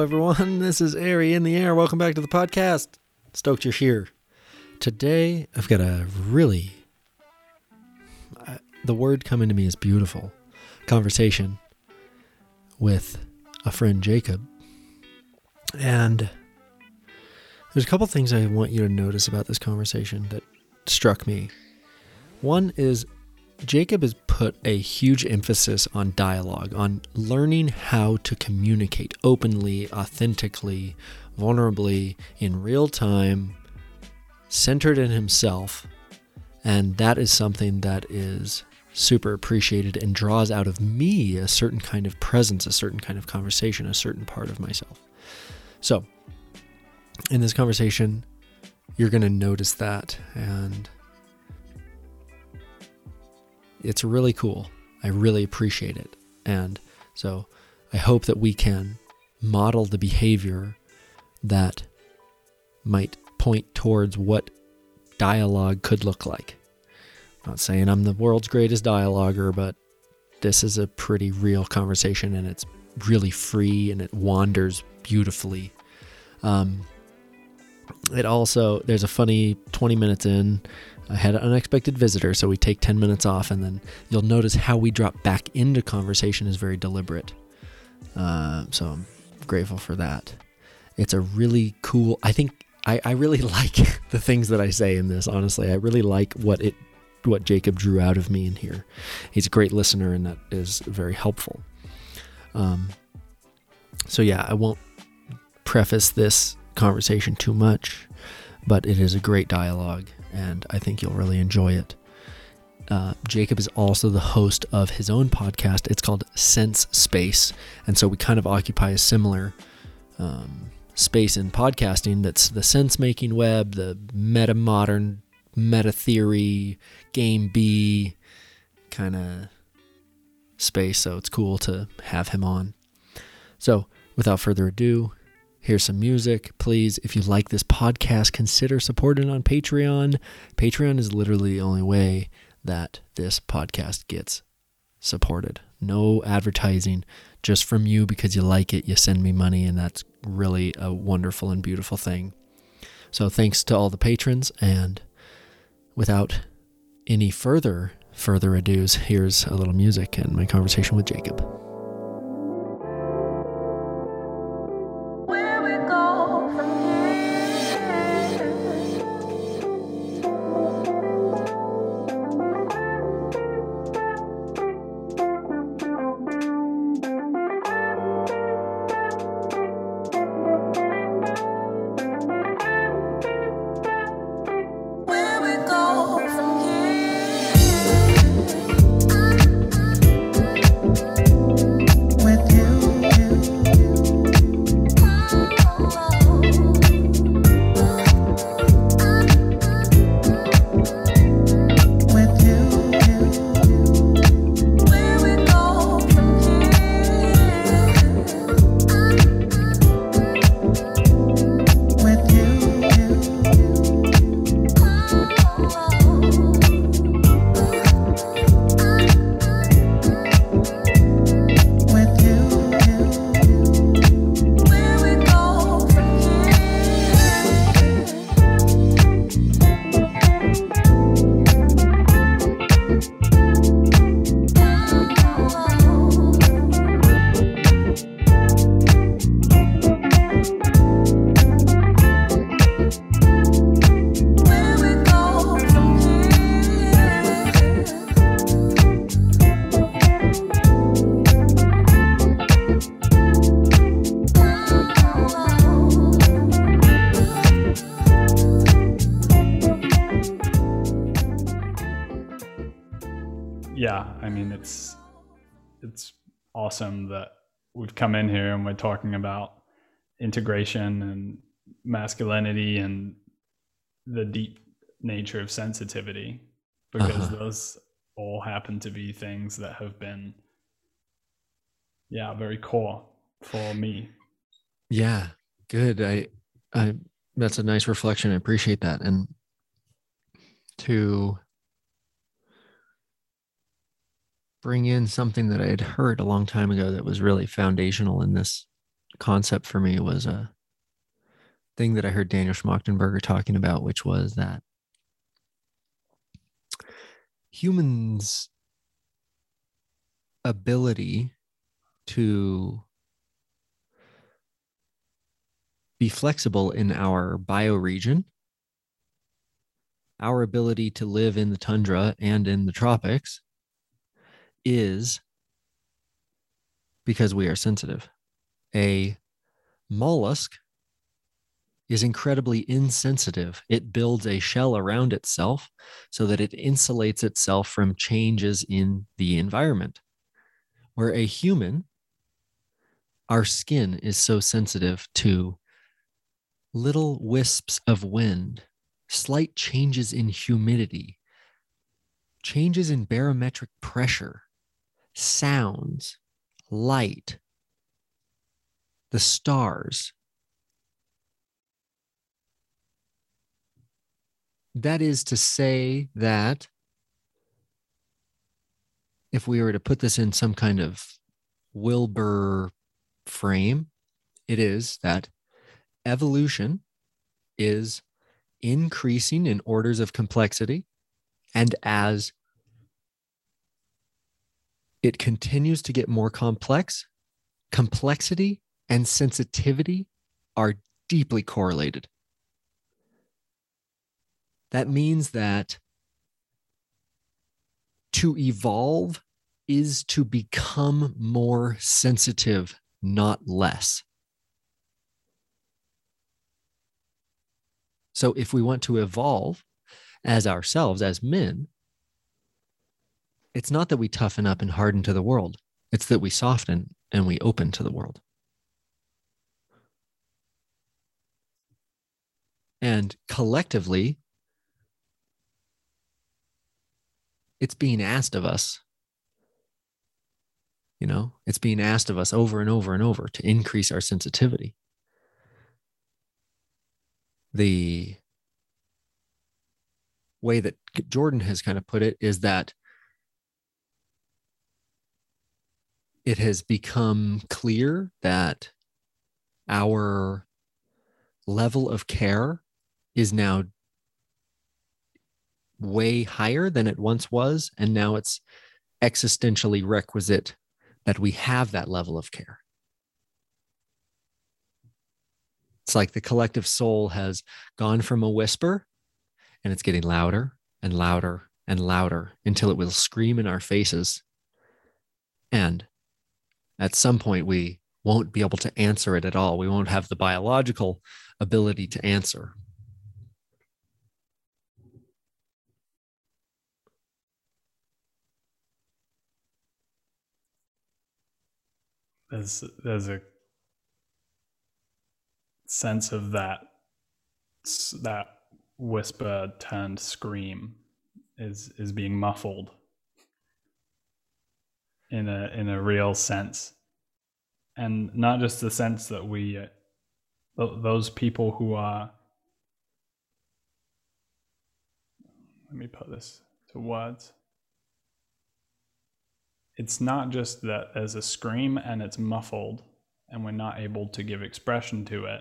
everyone. This is Ari in the air. Welcome back to the podcast. Stoked you're here. Today, I've got a really, uh, the word coming to me is beautiful conversation with a friend, Jacob. And there's a couple things I want you to notice about this conversation that struck me. One is Jacob has put a huge emphasis on dialogue, on learning how to communicate openly, authentically, vulnerably, in real time, centered in himself. And that is something that is super appreciated and draws out of me a certain kind of presence, a certain kind of conversation, a certain part of myself. So, in this conversation, you're going to notice that. And it's really cool. I really appreciate it. And so I hope that we can model the behavior that might point towards what dialogue could look like. I'm not saying I'm the world's greatest dialoguer, but this is a pretty real conversation and it's really free and it wanders beautifully. Um, it also, there's a funny 20 minutes in, I had an unexpected visitor, so we take 10 minutes off, and then you'll notice how we drop back into conversation is very deliberate. Uh, so I'm grateful for that. It's a really cool, I think I, I really like the things that I say in this, honestly. I really like what it what Jacob drew out of me in here. He's a great listener, and that is very helpful. Um, so yeah, I won't preface this conversation too much, but it is a great dialogue, and I think you'll really enjoy it. Uh, Jacob is also the host of his own podcast. It's called Sense Space, and so we kind of occupy a similar um, space in podcasting. That's the sense-making web, the meta modern, meta theory, game B kind of space. So it's cool to have him on. So without further ado, Here's some music. Please, if you like this podcast, consider supporting on Patreon. Patreon is literally the only way that this podcast gets supported. No advertising, just from you because you like it. You send me money, and that's really a wonderful and beautiful thing. So, thanks to all the patrons. And without any further further ados, here's a little music and my conversation with Jacob. Awesome that we've come in here and we're talking about integration and masculinity and the deep nature of sensitivity because Uh-huh. those all happen to be things that have been yeah very core for me Yeah, good. I, I, that's a nice reflection. I appreciate that. And to bring in something that I had heard a long time ago that was really foundational in this concept for me was a thing that I heard Daniel Schmachtenberger talking about, which was that humans' ability to be flexible in our bioregion, our ability to live in the tundra and in the tropics is because we are sensitive. A mollusk is incredibly insensitive. It builds a shell around itself so that it insulates itself from changes in the environment. Where a human, our skin is so sensitive to little wisps of wind, slight changes in humidity, changes in barometric pressure, sounds, light, the stars. That is to say that if we were to put this in some kind of Wilber frame, it is that evolution is increasing in orders of complexity. And as it continues to get more complex, complexity and sensitivity are deeply correlated. That means that to evolve is to become more sensitive, not less. So, if we want to evolve as ourselves, as men, it's not that we toughen up and harden to the world, it's that we soften and we open to the world. And collectively, it's being asked of us. You know, it's being asked of us over and over and over to increase our sensitivity. The way that Jordan has kind of put it is that it has become clear that our level of care is now way higher than it once was. And now it's existentially requisite that we have that level of care. It's like the collective soul has gone from a whisper and it's getting louder and louder and louder until it will scream in our faces. And at some point, we won't be able to answer it at all. We won't have the biological ability to answer. there's there's a sense of that that whisper turned scream is is being muffled in a in a real sense and not just the sense that we uh, those people who are let me put this to words it's not just that there's a scream and it's muffled and we're not able to give expression to it.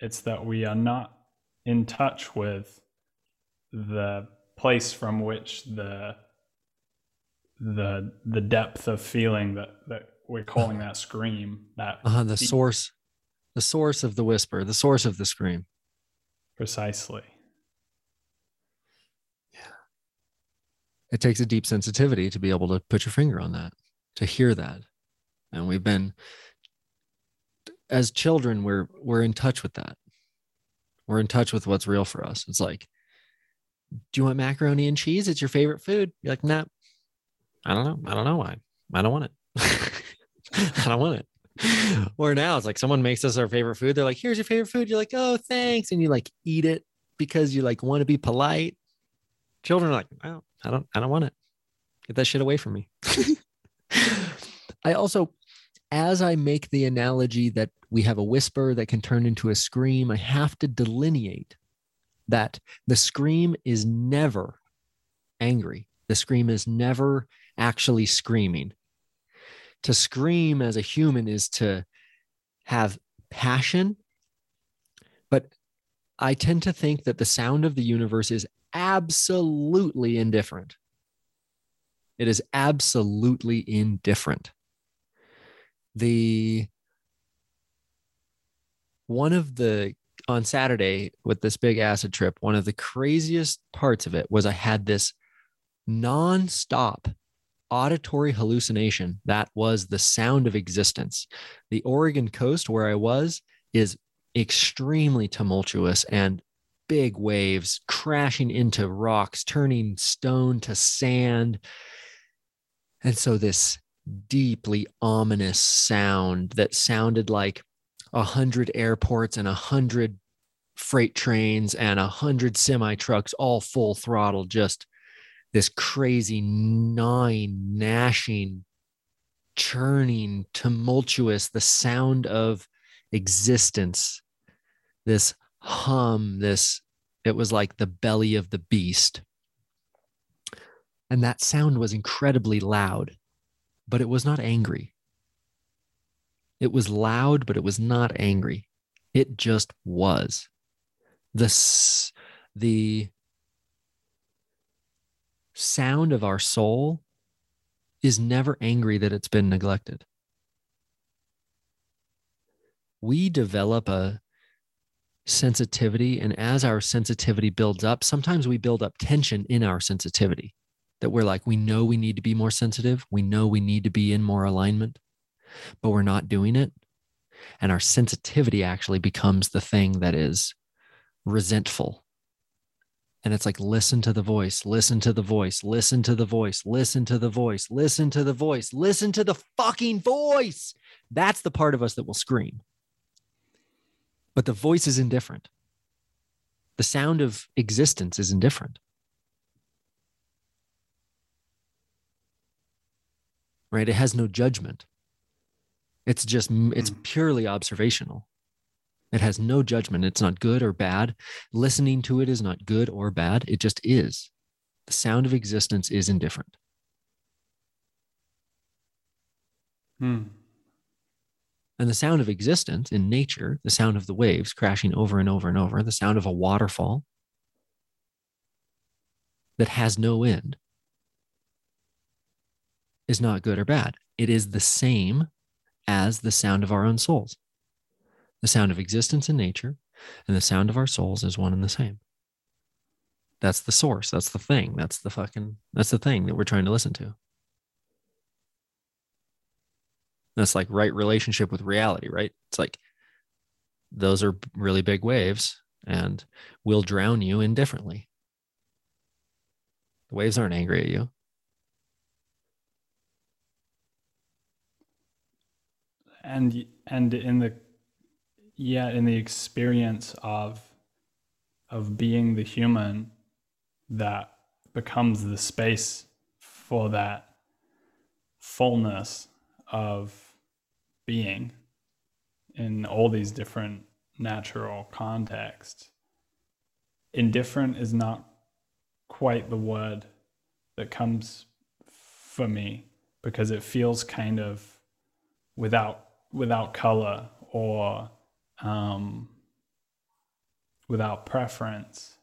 It's that we are not in touch with the place from which the the the depth of feeling that that we're calling that scream that uh, the deep, source the source of the whisper the source of the scream precisely Yeah. it takes a deep sensitivity to be able to put your finger on that, to hear that. And we've been as children, we're we're in touch with that. We're in touch with what's real for us. It's like, do you want macaroni and cheese? It's your favorite food. You're like, nah. I don't know. I don't know why. I don't want it. I don't want it. Where now it's like someone makes us our favorite food. They're like, here's your favorite food. You're like, oh, thanks. And you like eat it because you like want to be polite. Children are like, well, I don't I don't want it. Get that shit away from me. I also as I make the analogy that we have a whisper that can turn into a scream, I have to delineate that the scream is never angry. The scream is never actually screaming. To scream as a human is to have passion, but I tend to think that the sound of the universe is absolutely indifferent. It is absolutely indifferent. The one of the on Saturday with this big acid trip, one of the craziest parts of it was I had this nonstop auditory hallucination that was the sound of existence. The Oregon coast where I was is extremely tumultuous and big waves crashing into rocks, turning stone to sand. And so this deeply ominous sound that sounded like a hundred airports and a hundred freight trains and a hundred semi trucks all full throttle, just this crazy gnawing, gnashing, churning, tumultuous, the sound of existence, this hum, this, it was like the belly of the beast. And that sound was incredibly loud, but it was not angry. It was loud, but it was not angry. It just was. The, the sound of our soul is never angry that it's been neglected. We develop a sensitivity, and as our sensitivity builds up, sometimes we build up tension in our sensitivity that we're like, we know we need to be more sensitive. We know we need to be in more alignment, but we're not doing it. And our sensitivity actually becomes the thing that is resentful. And it's like, listen to the voice, listen to the voice, listen to the voice, listen to the voice, listen to the voice, listen to the fucking voice. That's the part of us that will scream. But the voice is indifferent. The sound of existence is indifferent. right? It has no judgment. It's just, it's Mm. purely observational. It has no judgment. It's not good or bad. Listening to it is not good or bad. It just is. The sound of existence is indifferent. Hmm. And the sound of existence in nature, the sound of the waves crashing over and over and over, the sound of a waterfall that has no end is not good or bad. It is the same as the sound of our own souls. The sound of existence in nature and the sound of our souls is one and the same. That's the source. That's the thing. That's the fucking, that's the thing that we're trying to listen to. That's like right relationship with reality, right? It's like those are really big waves and will drown you indifferently. The waves aren't angry at you. and and in the yeah in the experience of of being the human that becomes the space for that fullness of being in all these different natural contexts. Indifferent is not quite the word that comes for me because it feels kind of without without color or um, without preference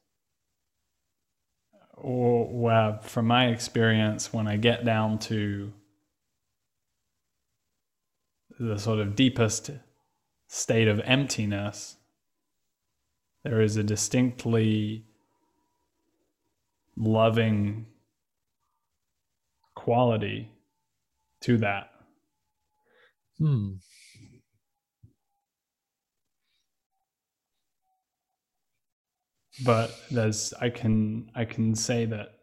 or where from my experience when i get down to the sort of deepest state of emptiness there is a distinctly loving quality to that Hmm. But there's i can i can say that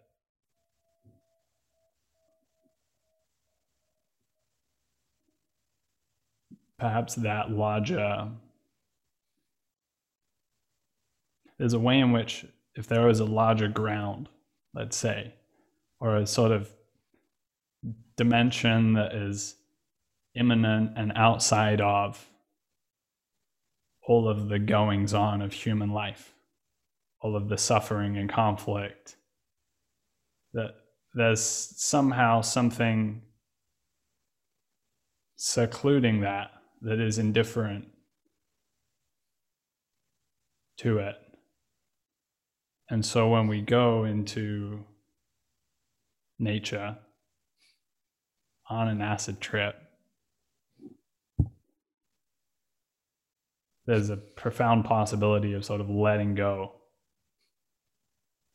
perhaps that larger there's a way in which if there was a larger ground let's say or a sort of dimension that is immanent and outside of all of the goings on of human life, all of the suffering and conflict, that there's somehow something secluding that that is indifferent to it. And so when we go into nature on an acid trip, there's a profound possibility of sort of letting go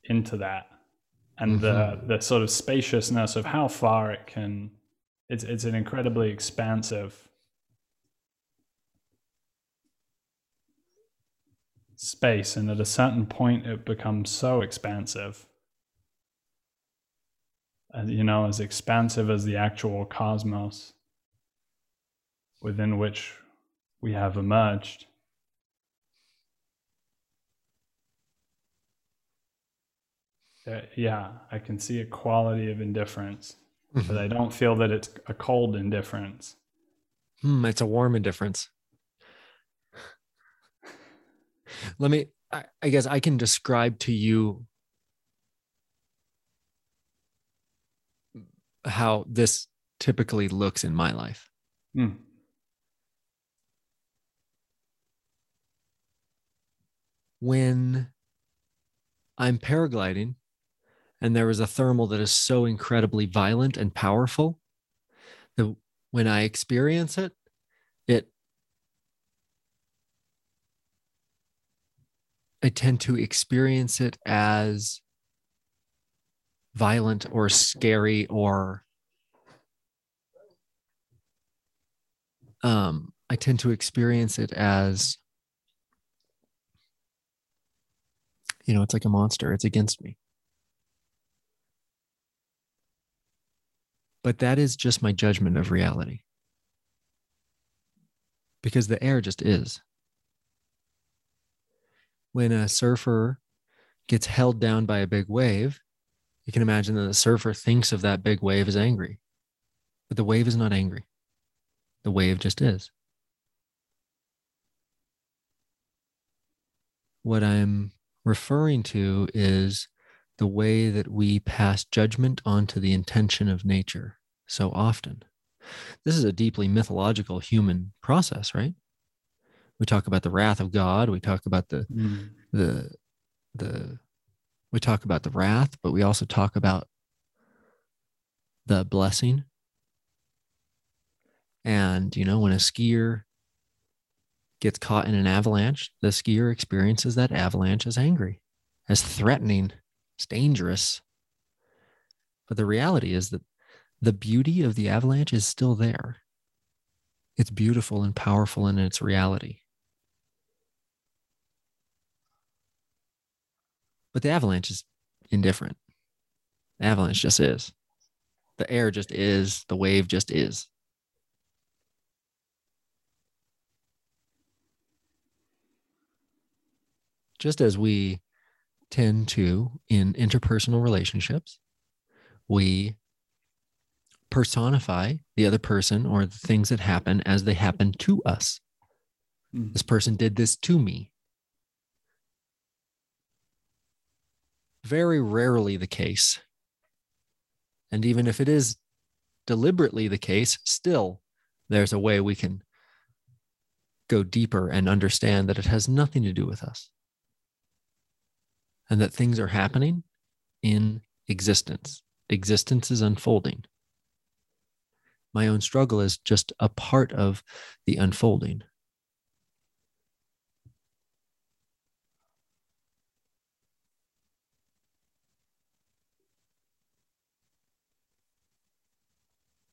into that and the mm-hmm. the sort of spaciousness of how far it can it's it's an incredibly expansive space and at a certain point it becomes so expansive. And you know as expansive as the actual cosmos within which we have emerged Uh, yeah i can see a quality of indifference but i don't feel that it's a cold indifference Hmm, it's a warm indifference. Let me, I, I guess I can describe to you how this typically looks in my life. Hmm. When I'm paragliding and there is a thermal that is so incredibly violent and powerful that when I experience it, it I tend to experience it as violent or scary or um I tend to experience it as you know, it's like a monster. It's against me. But that is just my judgment of reality. Because the air just is. When a surfer gets held down by a big wave, you can imagine that the surfer thinks of that big wave as angry. But the wave is not angry. The wave just is. What I'm referring to is the way that we pass judgment onto the intention of nature so often. This is a deeply mythological human process, right? We talk about the wrath of God, we talk about the Hmm. the the we talk about the wrath, but we also talk about the blessing. And you know, when a skier gets caught in an avalanche, the skier experiences that avalanche as angry, as threatening, it's dangerous. But the reality is that the beauty of the avalanche is still there. It's beautiful and powerful in its reality. But the avalanche is indifferent. The avalanche just is. The air just is. The wave just is. Just as we tend to in interpersonal relationships, we personify the other person or the things that happen as they happen to us. Hmm. This person did this to me. Very rarely the case. And even if it is deliberately the case, still there's a way we can go deeper and understand that it has nothing to do with us. And that things are happening in existence. Existence is unfolding. My own struggle is just a part of the unfolding.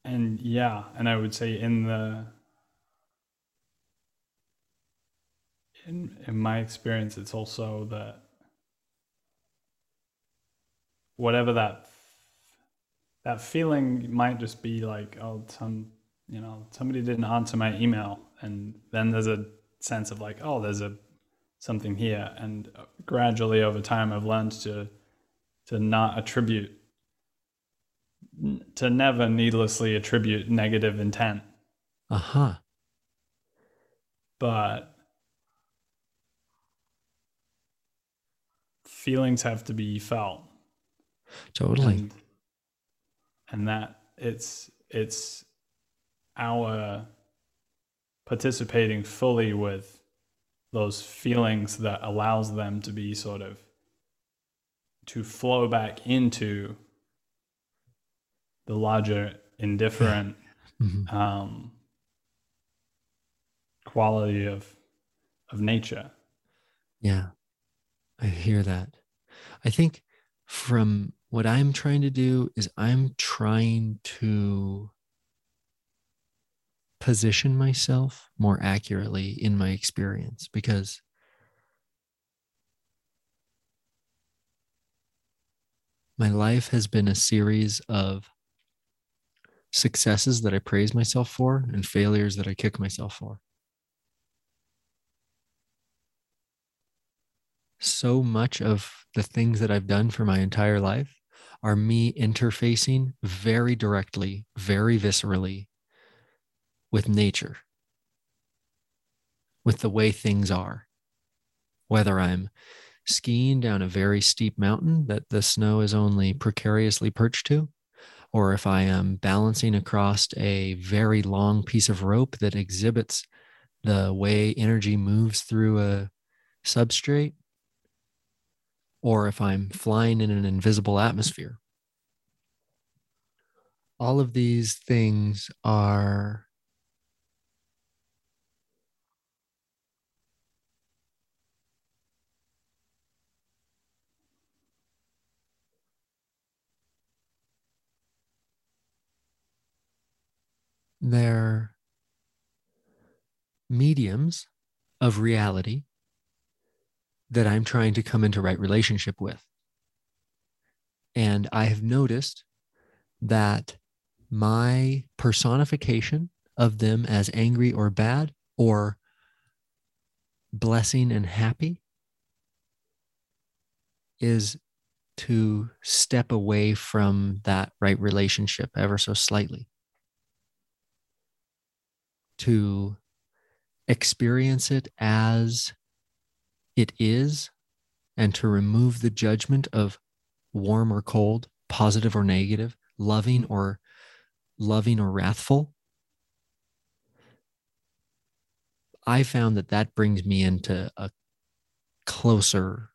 and yeah and i would say in the in in my experience it's also that whatever that that feeling might just be like oh some you know somebody didn't answer my email. And then there's a sense of like oh there's a something here. And gradually over time i've learned to to not attribute to never needlessly attribute negative intent. Aha. but feelings have to be felt Totally. and, and that it's it's our participating fully with those feelings that allows them to be sort of to flow back into the larger indifferent Mhm. um, quality of of nature. Yeah, I hear that. I think from what I'm trying to do is I'm trying to position myself more accurately in my experience because my life has been a series of successes that I praise myself for and failures that I kick myself for. so much of the things that I've done for my entire life are me interfacing very directly, very viscerally with nature, with the way things are. Whether I'm skiing down a very steep mountain that the snow is only precariously perched to, or if I am balancing across a very long piece of rope that exhibits the way energy moves through a substrate, or if I'm flying in an invisible atmosphere. All of these things are they're mediums of reality that I'm trying to come into right relationship with. And I have noticed that my personification of them as angry or bad or blessing and happy is to step away from that right relationship ever so slightly. To experience it as it is and to remove the judgment of warm or cold, positive or negative, loving or loving or wrathful. I found that that brings me into a closer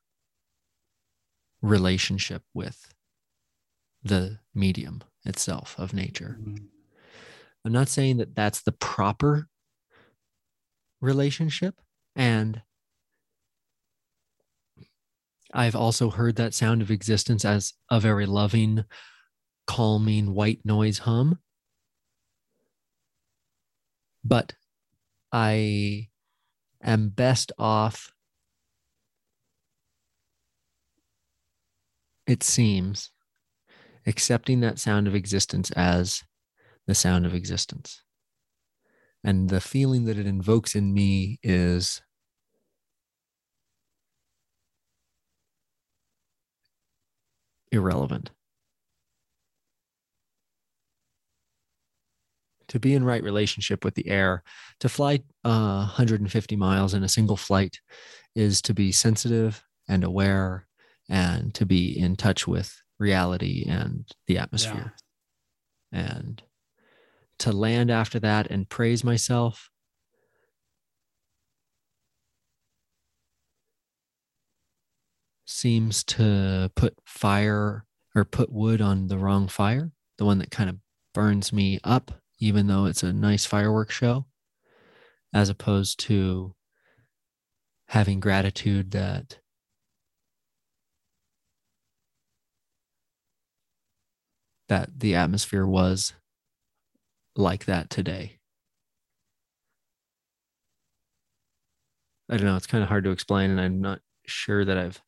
relationship with the medium itself of nature. Mm-hmm. I'm not saying that that's the proper relationship. And I've also heard that sound of existence as a very loving, calming white noise hum. But I am best off, it seems, accepting that sound of existence as the sound of existence. And the feeling that it invokes in me is irrelevant. To be in right relationship with the air, to fly uh, 150 miles in a single flight is to be sensitive and aware and to be in touch with reality and the atmosphere. And to land after that and praise myself seems to put fire or put wood on the wrong fire, the one that kind of burns me up, even though it's a nice fireworks show, as opposed to having gratitude that that the atmosphere was like that today. I don't know, it's kind of hard to explain and I'm not sure that I've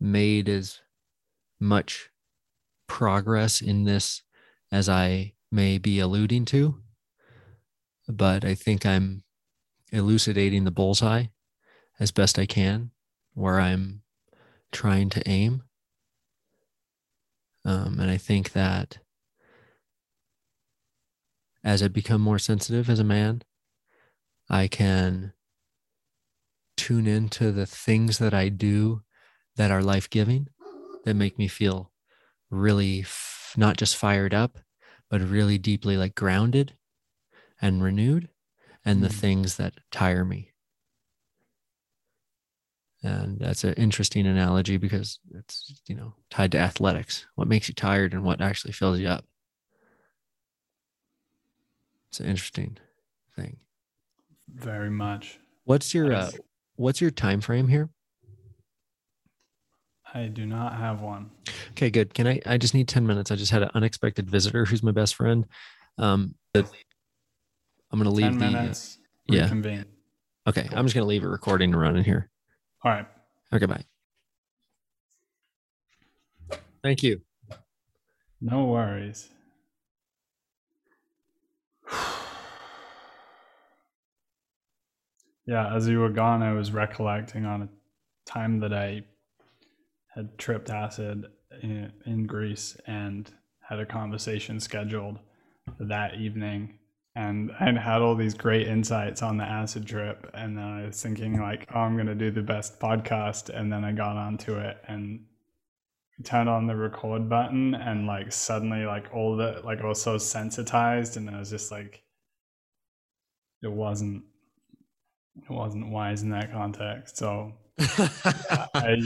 made as much progress in this as I may be alluding to. But I think I'm elucidating the bullseye as best I can where I'm trying to aim. Um, and I think that as I become more sensitive as a man, I can tune into the things that I do that are life giving, that make me feel really f- not just fired up, but really deeply like grounded and renewed. and the Mm. things that tire me. And that's an interesting analogy because it's, you know, tied to athletics. What makes you tired and what actually fills you up. It's an interesting thing. Very much. What's your uh, what's your time frame here? I do not have one. Okay, good. Can I? I just need ten minutes. I just had an unexpected visitor who's my best friend. Um, but I'm gonna leave Ten the. uh, minutes. yeah. Reconvene. okay, I'm just gonna leave it recording running here. All right. Okay, bye. Thank you. No worries. Yeah, as you were gone, I was recollecting on a time that I had tripped acid in, in Greece and had a conversation scheduled that evening. And I had all these great insights on the acid trip. And then I was thinking, like, oh, I'm going to do the best podcast. And then I got onto it and turned on the record button and like suddenly like all the like I was so sensitized and I was just like it wasn't it wasn't wise in that context. So I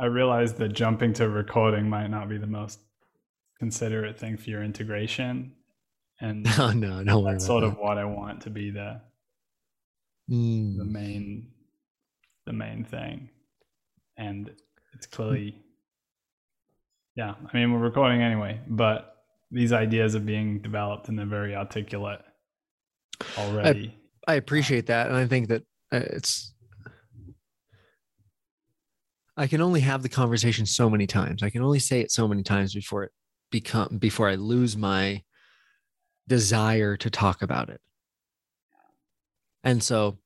I realized that jumping to recording might not be the most considerate thing for your integration. And no, no, don't that's sort of what I want to be the the Mm, main the main thing. And it's clearly yeah, I mean we're recording anyway, but these ideas are being developed and they're very articulate already. I appreciate that, and I think that uh, it's. I can only have the conversation so many times. I can only say it so many times before it become before I lose my desire to talk about it. And so,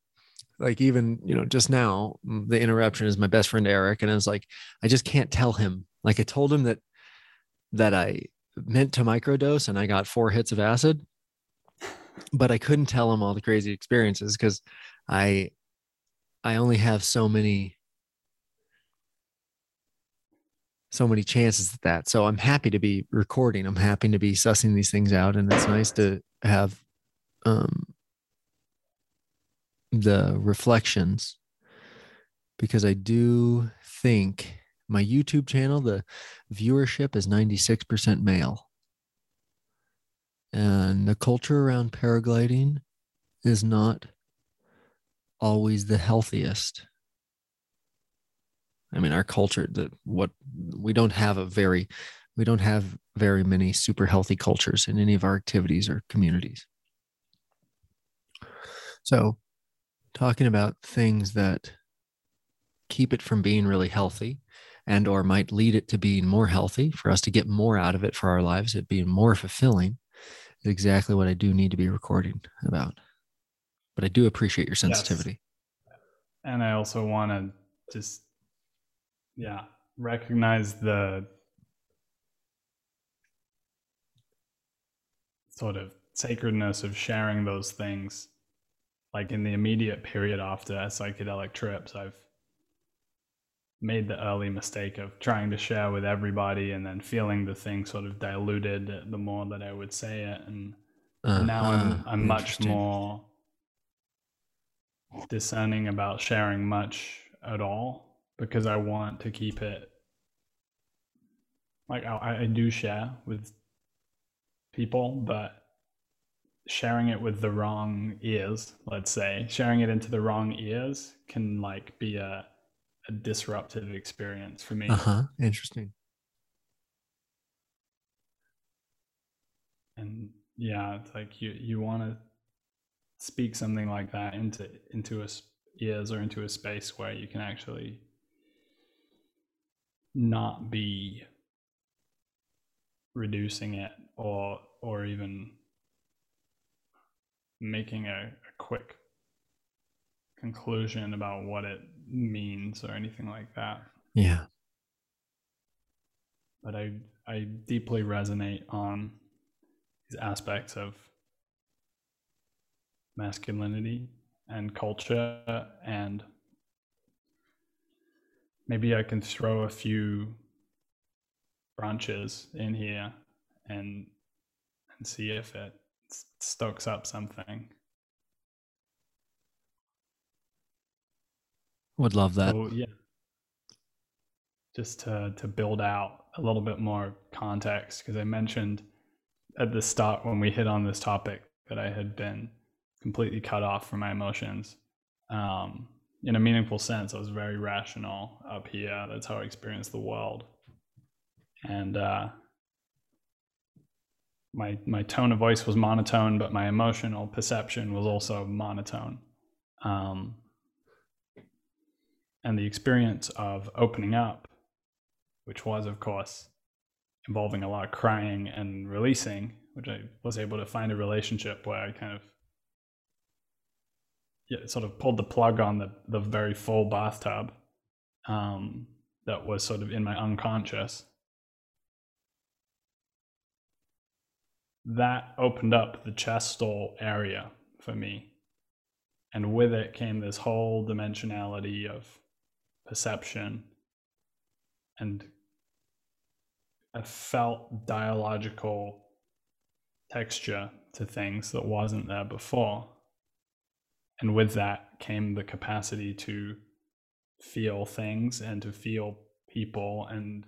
like even you know, just now mm, the interruption is my best friend Eric, and I was like, I just can't tell him. Like I told him that that I meant to microdose, and I got four hits of acid, but I couldn't tell him all the crazy experiences because I I only have so many so many chances at that. So I'm happy to be recording. I'm happy to be sussing these things out and it's nice to have um the reflections because I do think my YouTube channel the viewership is 96% male. And the culture around paragliding is not always the healthiest. I mean, our culture, that what we don't have a very, we don't have very many super healthy cultures in any of our activities or communities. So, talking about things that keep it from being really healthy and or might lead it to being more healthy for us to get more out of it for our lives, it being more fulfilling is exactly what I do need to be recording about. But I do appreciate your sensitivity. and I also want to just yeah, recognize the sort of sacredness of sharing those things. Like in the immediate period after psychedelic trips i've made the early mistake of trying to share with everybody and then feeling the thing sort of diluted the more that i would say it. And now i'm, Uh-huh. I'm much more discerning about sharing much at all because i want to keep it like i, I do share with people but sharing it with the wrong ears let's say sharing it into the wrong ears can like be a, a disruptive experience for me Uh-huh. Interesting. and yeah it's like you you want to speak something like that into into a ears or into a space where you can actually not be reducing it or or even making a, a quick conclusion about what it means or anything like that Yeah. but I I deeply resonate on these aspects of masculinity and culture and maybe I can throw a few branches in here and and see if it stokes up something. Would love that. So, yeah. Just to to build out a little bit more context because I mentioned at the start when we hit on this topic that I had been completely cut off from my emotions. Um, in a meaningful sense, I was very rational up here. That's how I experienced the world, and uh, my my tone of voice was monotone, but my emotional perception was also monotone. Um, and the experience of opening up, which was, of course, involving a lot of crying and releasing, which I was able to find a relationship where I kind of sort of pulled the plug on the, the very full bathtub um, that was sort of in my unconscious. That opened up the chest stall area for me. And with it came this whole dimensionality of perception and a felt dialogical texture to things that wasn't there before. And with that came the capacity to feel things and to feel people and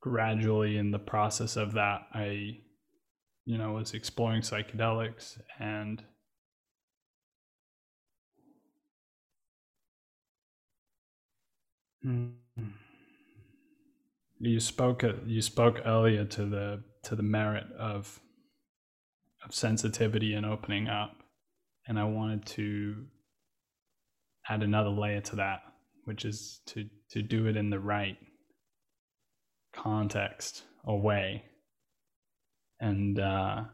gradually in the process of that I you know was exploring psychedelics and hmm. you spoke you spoke earlier to the to the merit of of sensitivity and opening up and I wanted to add another layer to that which is to to do it in the right context or way and uh,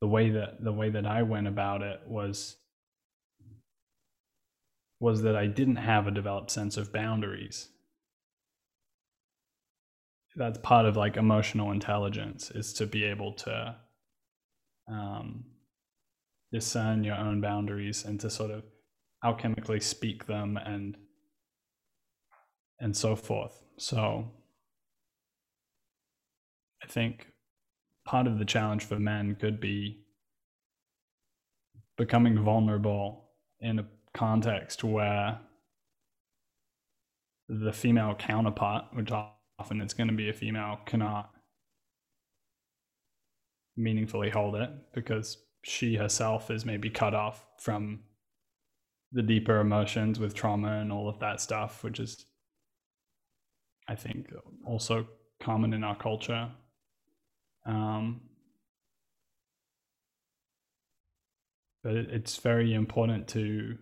the way that the way that I went about it was was that I didn't have a developed sense of boundaries. That's part of like emotional intelligence is to be able to um, discern your own boundaries and to sort of alchemically speak them and and so forth. So I think part of the challenge for men could be becoming vulnerable in a context where the female counterpart, which often it's going to be a female, cannot meaningfully hold it because she herself is maybe cut off from the deeper emotions with trauma and all of that stuff, which is, I think, also common in our culture. Um, but it, it's very important to,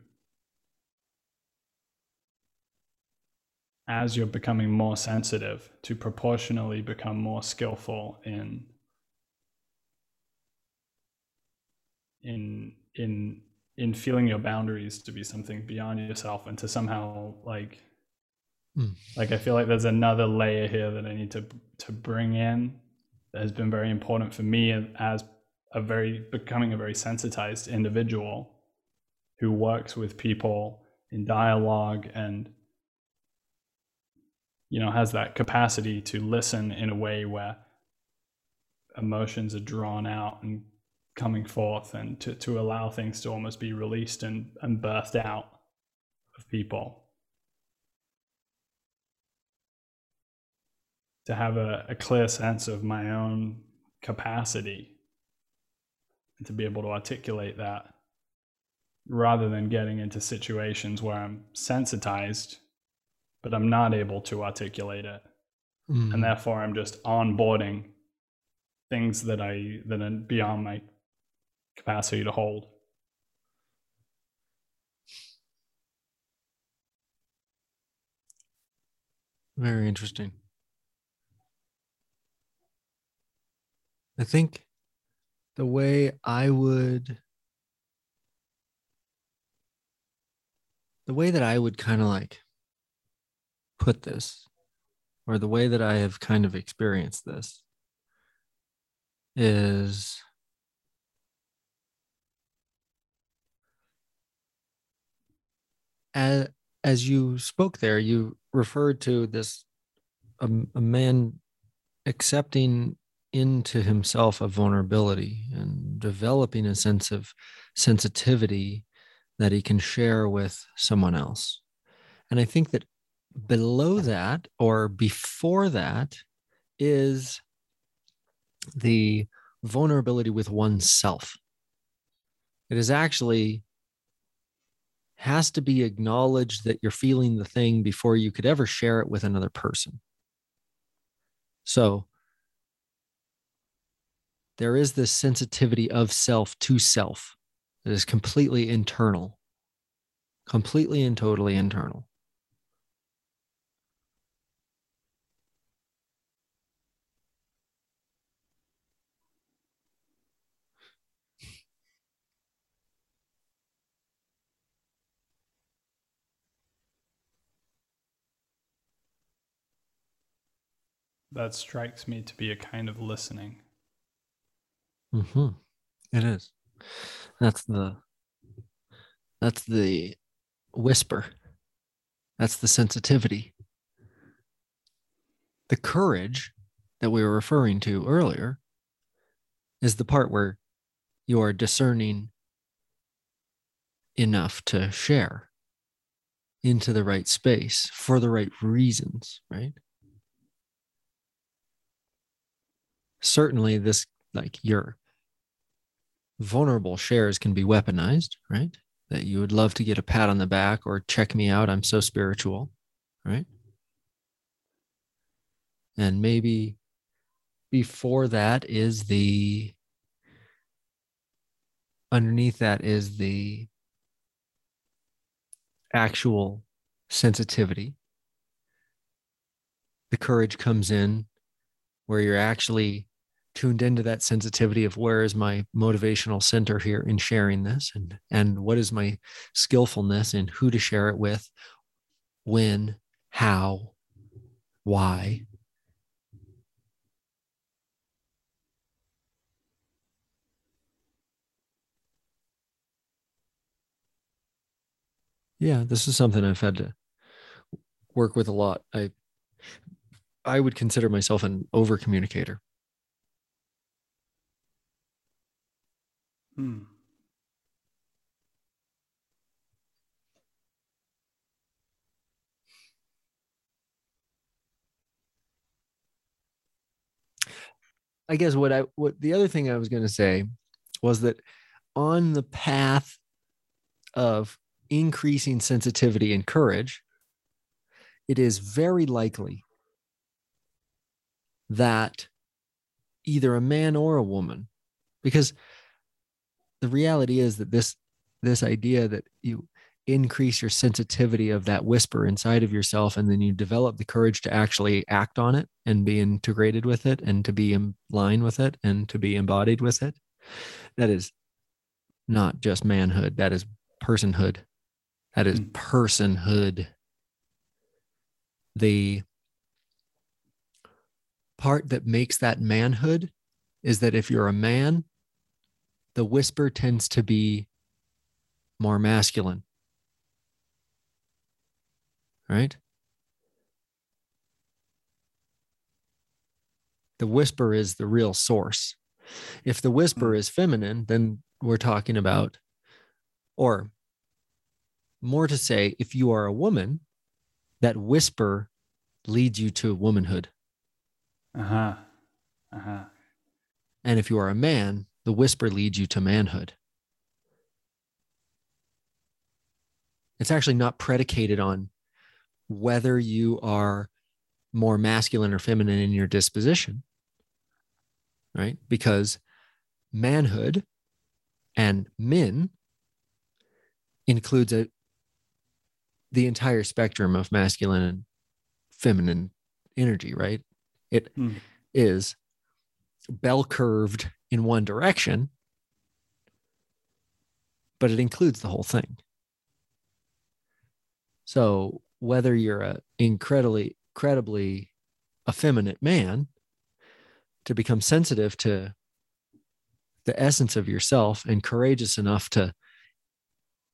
as you're becoming more sensitive, to proportionally become more skillful in in in in feeling your boundaries to be something beyond yourself and to somehow like Mm. like i feel like there's another layer here that i need to to bring in that has been very important for me as a very becoming a very sensitized individual who works with people in dialogue and you know has that capacity to listen in a way where emotions are drawn out and coming forth and to, to allow things to almost be released and, and birthed out of people to have a, a clear sense of my own capacity and to be able to articulate that rather than getting into situations where I'm sensitized, but I'm not able to articulate it. Mm. And therefore I'm just onboarding things that I that are beyond my capacity to hold. Very interesting. I think the way I would, the way that I would kind of like put this, or the way that I have kind of experienced this, is as, as you spoke there, you referred to this a, a man accepting into himself a vulnerability and developing a sense of sensitivity that he can share with someone else. And I think that below that or before that is the vulnerability with oneself. It is actually has to be acknowledged that you're feeling the thing before you could ever share it with another person. So there is this sensitivity of self to self that is completely internal, completely and totally internal. That strikes me to be a kind of listening. Mm-hmm. It is. That's the that's the whisper. That's the sensitivity. The courage that we were referring to earlier is the part where you are discerning enough to share into the right space for the right reasons, right? Certainly, this like your vulnerable shares can be weaponized, right? That you would love to get a pat on the back or check me out. I'm so spiritual, right? And maybe before that is the underneath that is the actual sensitivity. The courage comes in where you're actually tuned into that sensitivity of where is my motivational center here in sharing this and and what is my skillfulness in who to share it with when how why? Yeah this is something i've had to work with a lot. I i would consider myself an over communicator Hmm. I guess what I what the other thing I was going to say was that on the path of increasing sensitivity and courage, it is very likely that either a man or a woman, because the reality is that this this idea that you increase your sensitivity of that whisper inside of yourself and then you develop the courage to actually act on it and be integrated with it and to be in line with it and to be embodied with it that is not just manhood that is personhood that is Mm. personhood the part that makes that manhood is that if you're a man the whisper tends to be more masculine right? The whisper is the real source. If the whisper is feminine, then we're talking about, or more to say, if you are a woman, that whisper leads you to womanhood. Uh huh. Uh huh. And if you are a man, the whisper leads you to manhood. It's actually not predicated on whether you are more masculine or feminine in your disposition, right? Because manhood and men includes a, the entire spectrum of masculine and feminine energy, right? It is Hmm. Bell curved in one direction, but it includes the whole thing. So whether you're a incredibly, incredibly effeminate man, to become sensitive to the essence of yourself and courageous enough to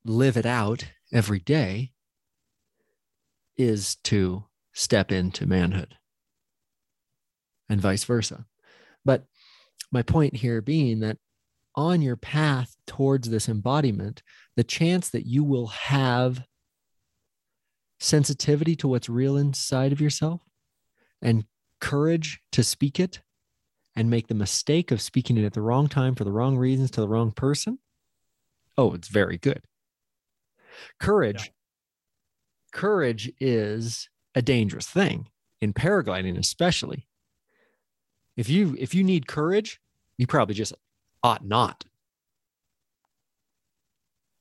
live it out every day is to step into manhood and vice versa. But my point here being that on your path towards this embodiment, the chance that you will have sensitivity to what's real inside of yourself and courage to speak it and make the mistake of speaking it at the wrong time for the wrong reasons to the wrong person, oh, it's very good. Courage, courage is a dangerous thing in paragliding, especially. If you if you need courage, you probably just ought not.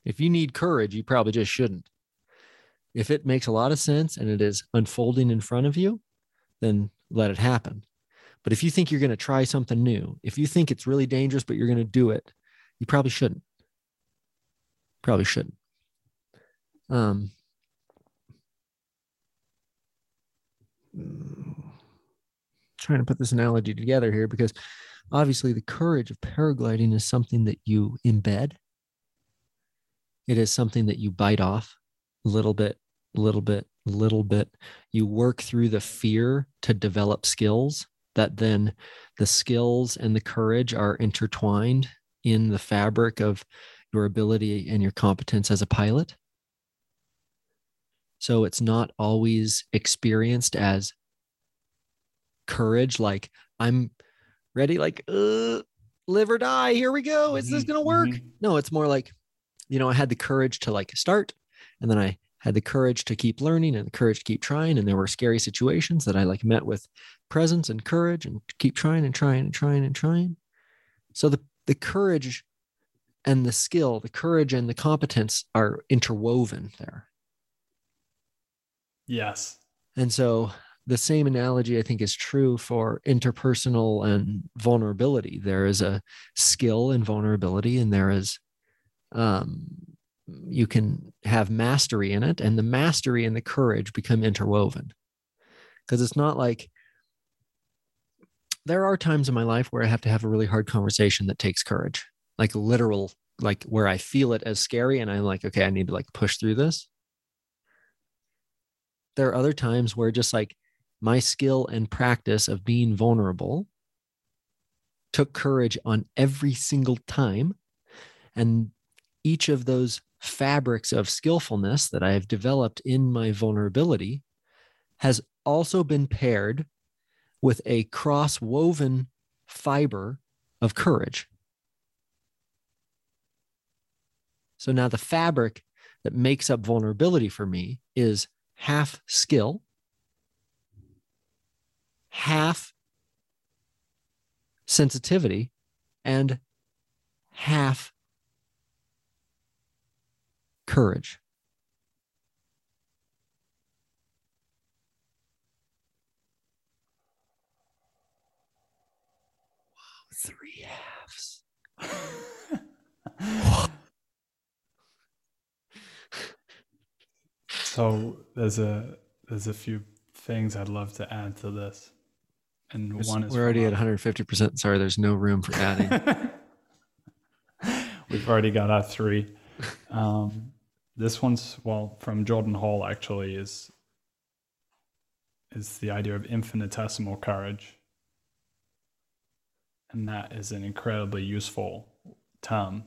If you need courage, you probably just shouldn't. If it makes a lot of sense and it is unfolding in front of you, then let it happen. But if you think you're going to try something new, if you think it's really dangerous, but you're going to do it, you probably shouldn't. Probably shouldn't. Um, trying to put this analogy together here because obviously the courage of paragliding is something that you embed. It is something that you bite off little bit, little bit, little bit. You work through the fear to develop skills that then the skills and the courage are intertwined in the fabric of your ability and your competence as a pilot. So it's not always experienced as courage, like I'm ready, like, uh, live or die. Here we go. Is this Mhm, going to work? mhm. No, it's more like, you know, I had the courage to like start and then I had the courage to keep learning and the courage to keep trying. And there were scary situations that I like met with presence and courage and keep trying and trying and trying and trying. So the, the courage and the skill, the courage and the competence are interwoven there. Yes. And so the same analogy I think is true for interpersonal and vulnerability. There is a skill in vulnerability, and there is um, you can have mastery in it, and the mastery and the courage become interwoven. Because it's not like there are times in my life where I have to have a really hard conversation that takes courage, like literal, like where I feel it as scary, and I'm like, okay, I need to like push through this there are other times where just like my skill and practice of being vulnerable took courage on every single time. And each of those fabrics of skillfulness that I have developed in my vulnerability has also been paired with a cross woven fiber of courage. So now the fabric that makes up vulnerability for me is half skill, half sensitivity, and half courage. Wow, three halves. So there's a there's a few things I'd love to add to this, and It's- one is We're already at 150%. Sorry, there's no room for adding. We've already got our three. Um, this one's well from Jordan Hall actually is is the idea of infinitesimal courage, and that is an incredibly useful term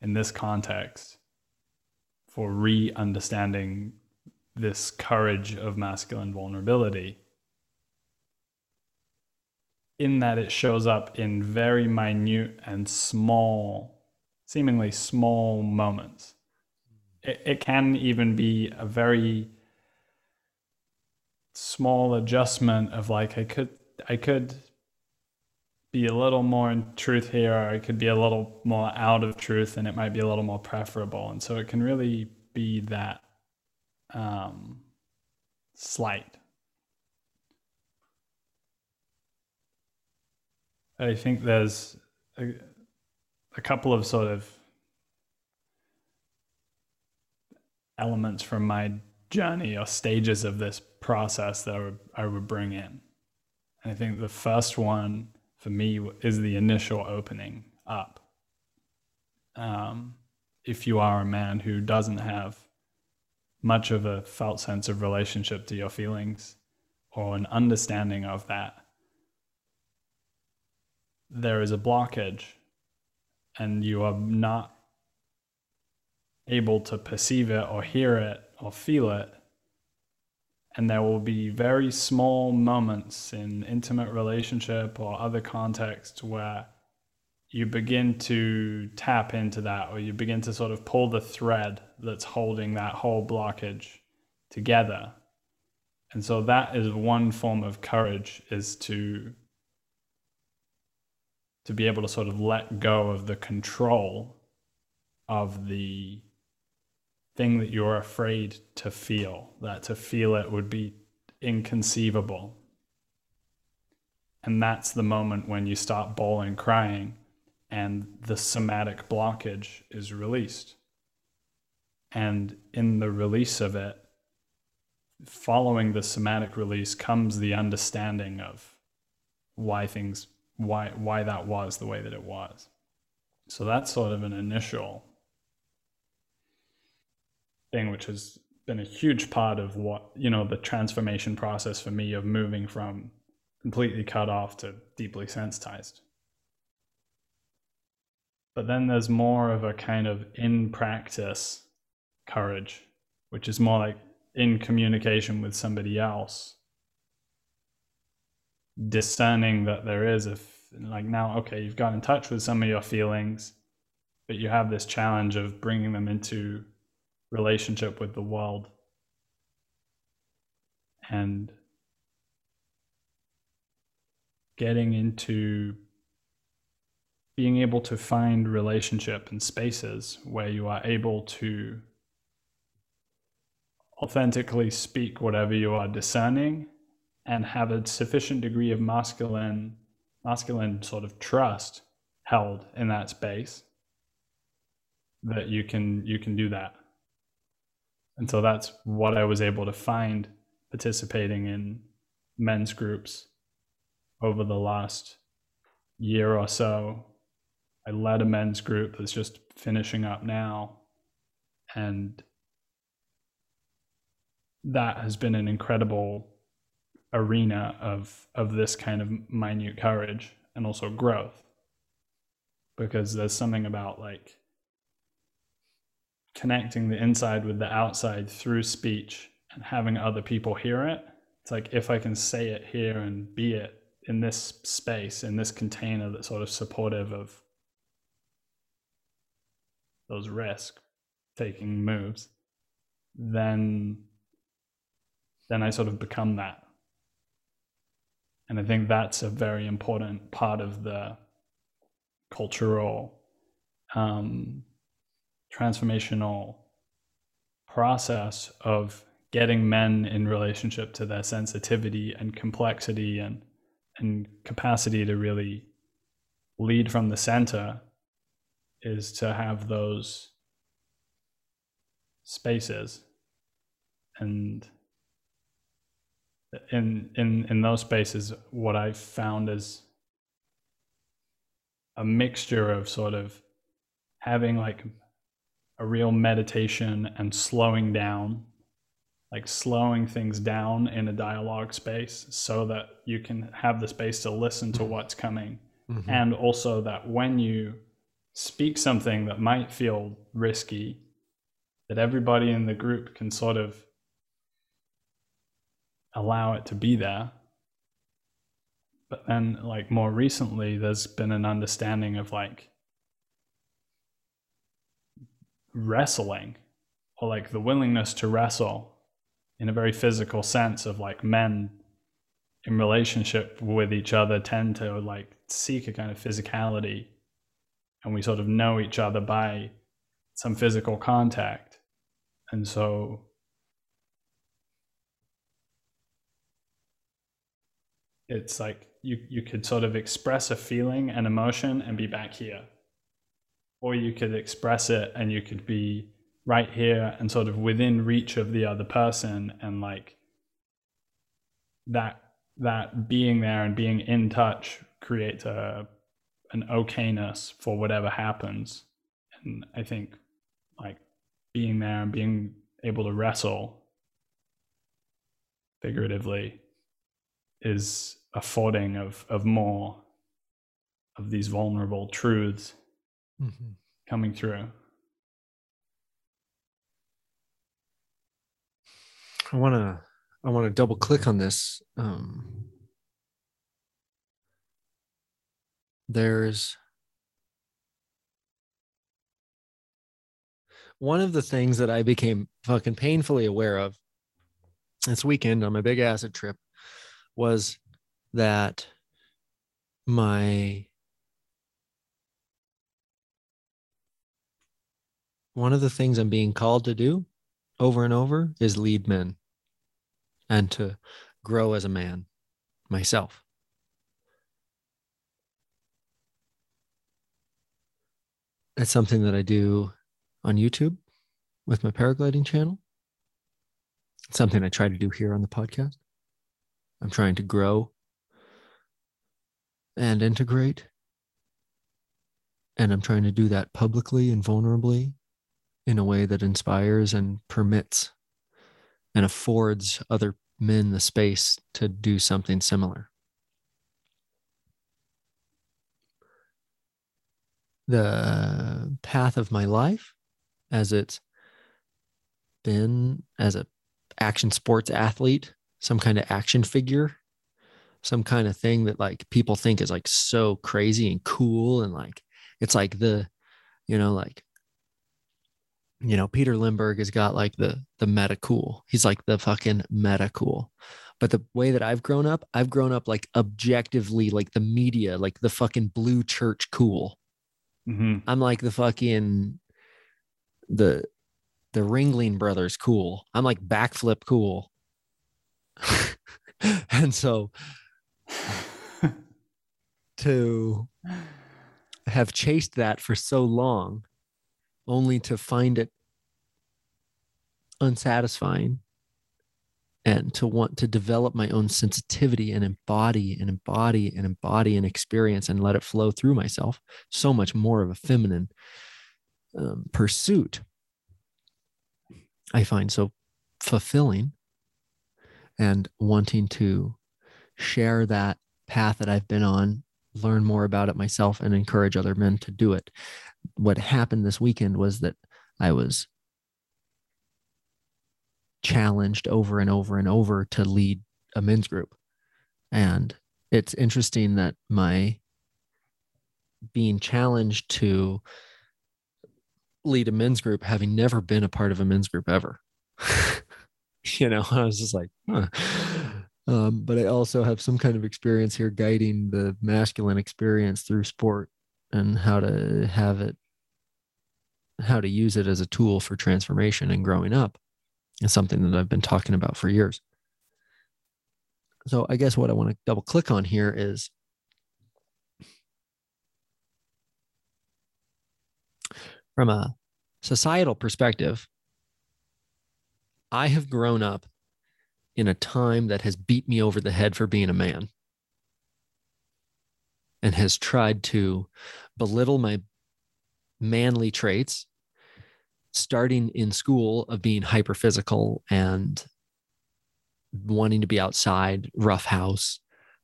in this context for re-understanding this courage of masculine vulnerability in that it shows up in very minute and small, seemingly small moments. It, it can even be a very small adjustment of like I could I could be a little more in truth here, or I could be a little more out of truth, and it might be a little more preferable. And so it can really be that um, slight. I think there's a, a couple of sort of elements from my journey or stages of this process that I would, I would bring in. And I think the first one for me is the initial opening up. Um, if you are a man who doesn't have much of a felt sense of relationship to your feelings or an understanding of that, there is a blockage and you are not able to perceive it or hear it or feel it. And there will be very small moments in intimate relationship or other contexts where you begin to tap into that or you begin to sort of pull the thread that's holding that whole blockage together. And so that is one form of courage is to to be able to sort of let go of the control of the thing that you're afraid to feel, that to feel it would be inconceivable. And that's the moment when you start bawling, crying, and the somatic blockage is released. And in the release of it, following the somatic release comes the understanding of why things why why that was the way that it was. So that's sort of an initial thing which has been a huge part of what, you know, the transformation process for me of moving from completely cut off to deeply sensitized. But then there's more of a kind of in practice courage, which is more like in communication with somebody else discerning that there is a like now okay you've got in touch with some of your feelings but you have this challenge of bringing them into relationship with the world. And getting into being able to find relationship and spaces where you are able to authentically speak whatever you are discerning and have a sufficient degree of masculine masculine sort of trust held in that space that you can you can do that. And so that's what i was able to find participating in men's groups over the last year or so. I led a men's group that's just finishing up now and that has been an incredible arena of of this kind of minute courage and also growth because there's something about like connecting the inside with the outside through speech and having other people hear it it's like if i can say it here and be it in this space in this container that's sort of supportive of those risk taking moves then then I sort of become that. And I think that's a very important part of the cultural um, transformational process of getting men in relationship to their sensitivity and complexity and and capacity to really lead from the center is to have those spaces. And in in in those spaces what i've found is a mixture of sort of having like a real meditation and slowing down like slowing things down in a dialogue space so that you can have the space to listen to what's coming Mhm. and also that when you speak something that might feel risky that everybody in the group can sort of allow it to be there. But then like more recently there's been an understanding of like wrestling or like the willingness to wrestle in a very physical sense of like men in relationship with each other tend to like seek a kind of physicality. And we sort of know each other by some physical contact. And so it's like you you could sort of express a feeling and emotion and be back here. Or you could express it and you could be right here and sort of within reach of the other person and like that that being there and being in touch creates a an okayness for whatever happens. And i think like being there and being able to wrestle figuratively is affording of of more of these vulnerable truths coming through. I want to I want to double click on this. Um, there's one of the things that I became fucking painfully aware of this weekend on my big acid trip was that my one of the things I'm being called to do over and over is lead men and to grow as a man myself. It's something that I do on YouTube with my paragliding channel. It's something I try to do here on the podcast. I'm trying to grow and integrate. And I'm trying to do that publicly and vulnerably in a way that inspires and permits and affords other men the space to do something similar. The path of my life as it's been as a action sports athlete, some kind of action figure, some kind of thing that like people think is like so crazy and cool and like it's like the you know like you know Peter Limberg has got like the the meta cool. He's like the fucking meta cool. But the way that I've grown up, I've grown up like objectively like the media, like the fucking blue church cool. hmm I'm like the fucking the the Ringling brothers cool. I'm like backflip cool. and so to have chased that for so long only to find it unsatisfying and to want to develop my own sensitivity and embody and embody and embody an experience and let it flow through myself so much more of a feminine um, pursuit i find so fulfilling and wanting to share that path that i've been on learn more about it myself and encourage other men to do it what happened this weekend was that I was challenged over and over and over to lead a men's group. And it's interesting that my being challenged to lead a men's group, having never been a part of a men's group ever, you know, I was just like, huh. Um, but I also have some kind of experience here guiding the masculine experience through sport and how to have it how to use it as a tool for transformation and growing up is something that I've been talking about for years. So I guess what I want to double click on here is from a societal perspective, I have grown up in a time that has beat me over the head for being a man and has tried to belittle my manly traits starting in school of being hyper physical and wanting to be outside rough house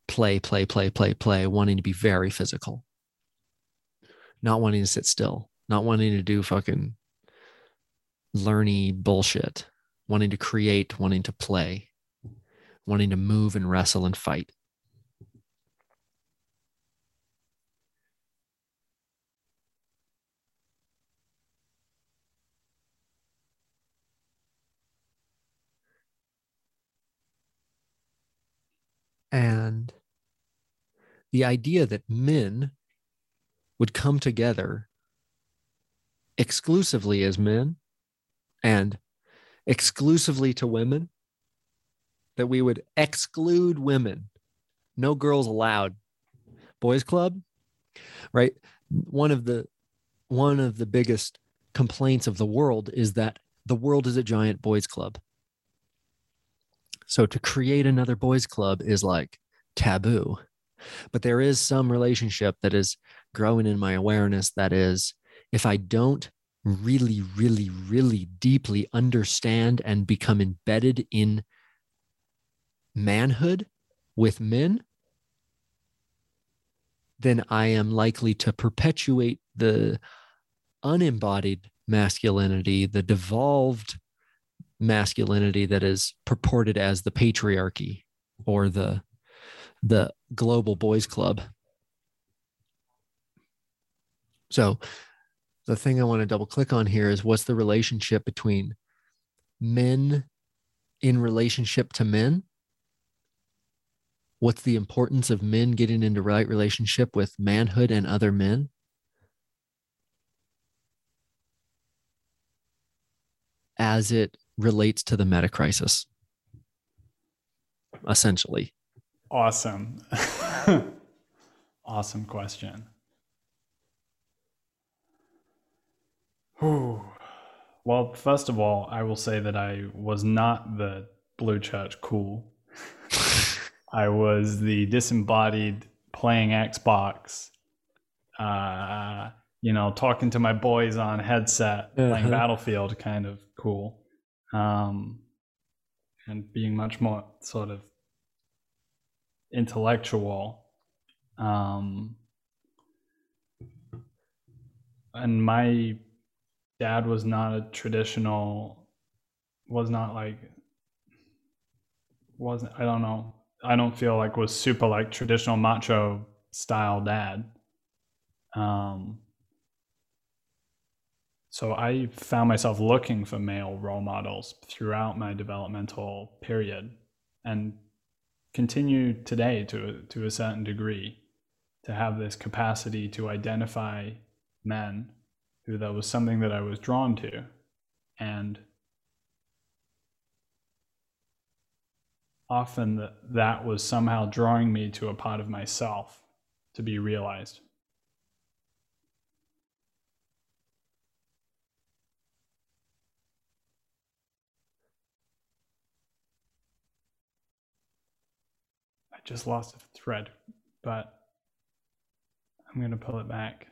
play play play play play wanting to be very physical not wanting to sit still not wanting to do fucking learny bullshit wanting to create wanting to play wanting to move and wrestle and fight. And the idea that men would come together exclusively as men and exclusively to women, that we would exclude women, no girls allowed. Boys club, right? One of the one of the biggest complaints of the world is that the world is a giant boys club. So to create another boys club is like taboo. But there is some relationship that is growing in my awareness that is, if I don't really, really, really deeply understand and become embedded in manhood with men, then I am likely to perpetuate the unembodied masculinity, the devolved masculinity that is purported as the patriarchy or the the global boys club. So the thing I want to double click on here is what's the relationship between men in relationship to men? What's the importance of men getting into right relationship with manhood and other men? As it relates to the meta crisis, essentially. Awesome. awesome question. Well, first of all, I will say that I was not the Blue Church cool. I was the disembodied playing Xbox, uh, you know, talking to my boys on headset, playing Uh-huh. Battlefield kind of cool. Um, and being much more sort of intellectual. Um, and my dad was not a traditional, was not like, wasn't, I don't know. I don't feel like was super like traditional macho style dad. Um, so I found myself looking for male role models throughout my developmental period and continue today to, to a certain degree to have this capacity to identify men who that was something that I was drawn to. And often that, that was somehow drawing me to a part of myself to be realized. I just lost a thread, but I'm going to pull it back.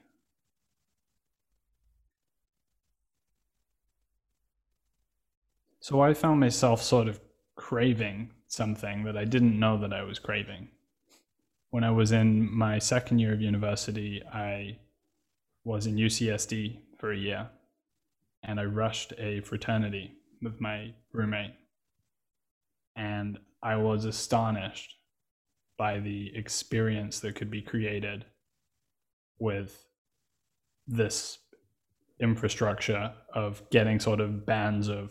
So I found myself sort of craving something that I didn't know that I was craving. When I was in my second year of university, I was in UCSD for a year and I rushed a fraternity with my roommate. And I was astonished by the experience that could be created with this infrastructure of getting sort of bands of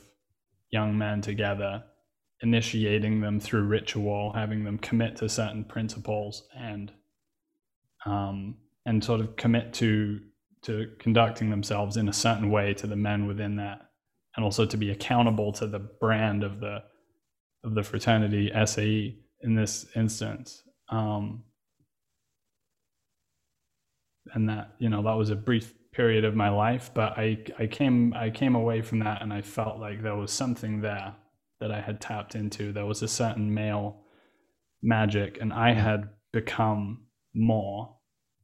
young men together, initiating them through ritual, having them commit to certain principles, and um, and sort of commit to to conducting themselves in a certain way to the men within that, and also to be accountable to the brand of the of the fraternity SAE in this instance. Um, and that you know that was a brief period of my life but i i came i came away from that and i felt like there was something there that i had tapped into. There was a certain male magic and i had become more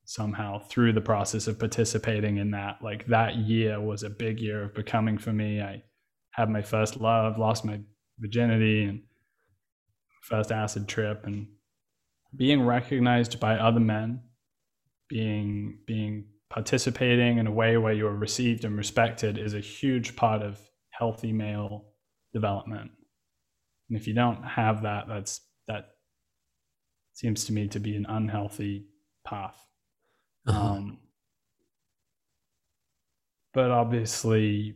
somehow through the process of participating in that. Like that year was a big year of becoming for me. I had my first love lost my virginity and first acid trip and being recognized by other men being being participating in a way where you are received and respected is a huge part of healthy male development. And if you don't have that, that's that seems to me to be an unhealthy path. Uh-huh. Um, but obviously,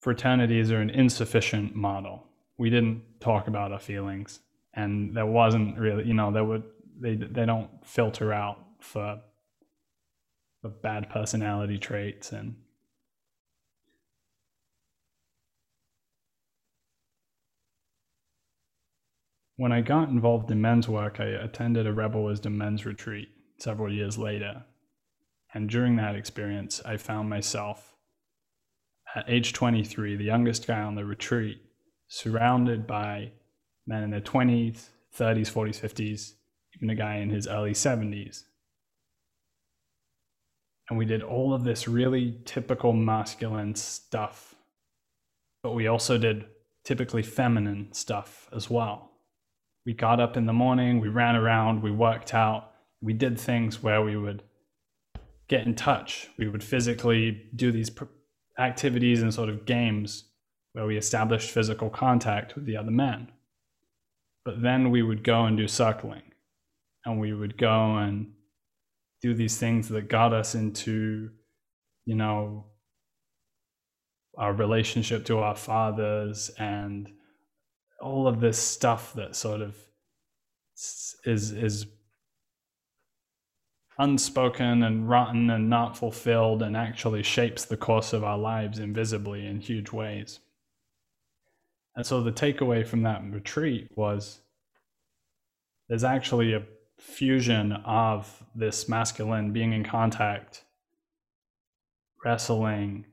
fraternities are an insufficient model. We didn't talk about our feelings, and there wasn't really, you know, there would they they don't filter out for for bad personality traits and when I got involved in men's work, I attended a Rebel Wisdom men's retreat several years later. And during that experience, I found myself at age 23, the youngest guy on the retreat, surrounded by men in their 20s, 30s, 40s, 50s, even a guy in his early 70s. And we did all of this really typical masculine stuff, but we also did typically feminine stuff as well. We got up in the morning, we ran around, we worked out, we did things where we would get in touch. We would physically do these activities and sort of games where we established physical contact with the other men. But then we would go and do circling and we would go and do these things that got us into, you know, our relationship to our fathers and all of this stuff that sort of is is unspoken and rotten and not fulfilled and actually shapes the course of our lives invisibly in huge ways. And so the takeaway from that retreat was there's actually a fusion of this masculine being in contact, wrestling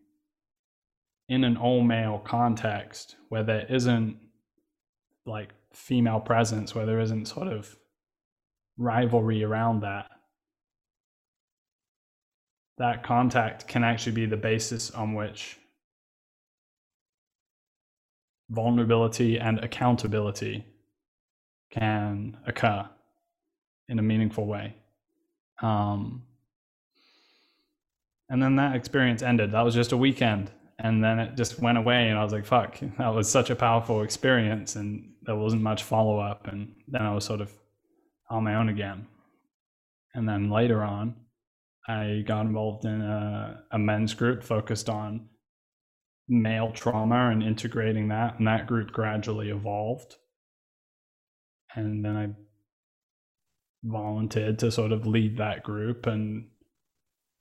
in an all male context where there isn't like female presence, where there isn't sort of rivalry around that. That contact can actually be the basis on which vulnerability and accountability can occur in a meaningful way. Um, and then that experience ended. That was just a weekend. And then it just went away. And I was like, fuck, that was such a powerful experience. And there wasn't much follow up. And then I was sort of on my own again. And then later on, I got involved in a, a men's group focused on male trauma and integrating that. And that group gradually evolved. And then I volunteered to sort of lead that group and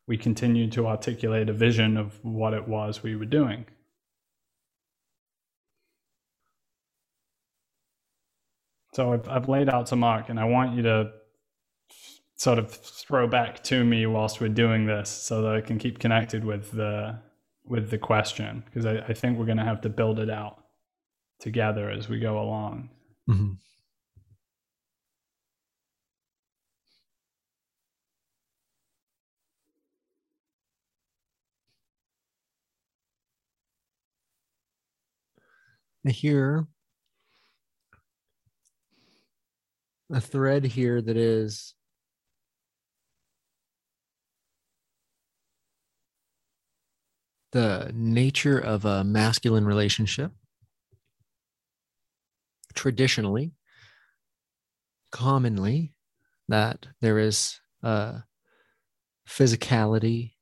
we continued to articulate a vision of what it was we were doing. So I've, I've laid out some arc and I want you to sort of throw back to me whilst we're doing this so that I can keep connected with the with the question because I, I think we're going to have to build it out together as we go along. Mhm. Hear a thread here that is the nature of a masculine relationship. Traditionally commonly that there is a physicality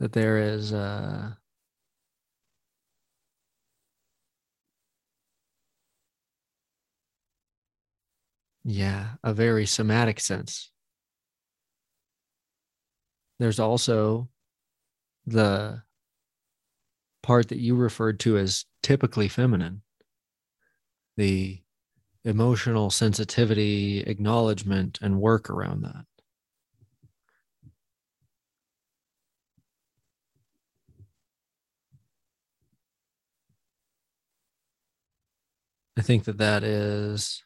that there is a yeah a very somatic sense. There's also the part that you referred to as typically feminine. The emotional sensitivity acknowledgement and work around that. I think that that is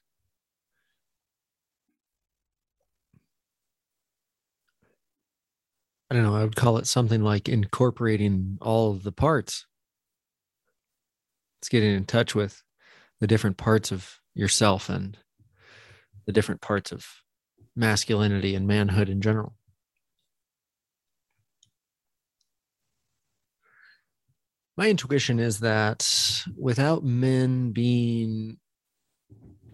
I don't know, I would call it something like incorporating all of the parts. It's getting in touch with the different parts of yourself and the different parts of masculinity and manhood in general. My intuition is that without men being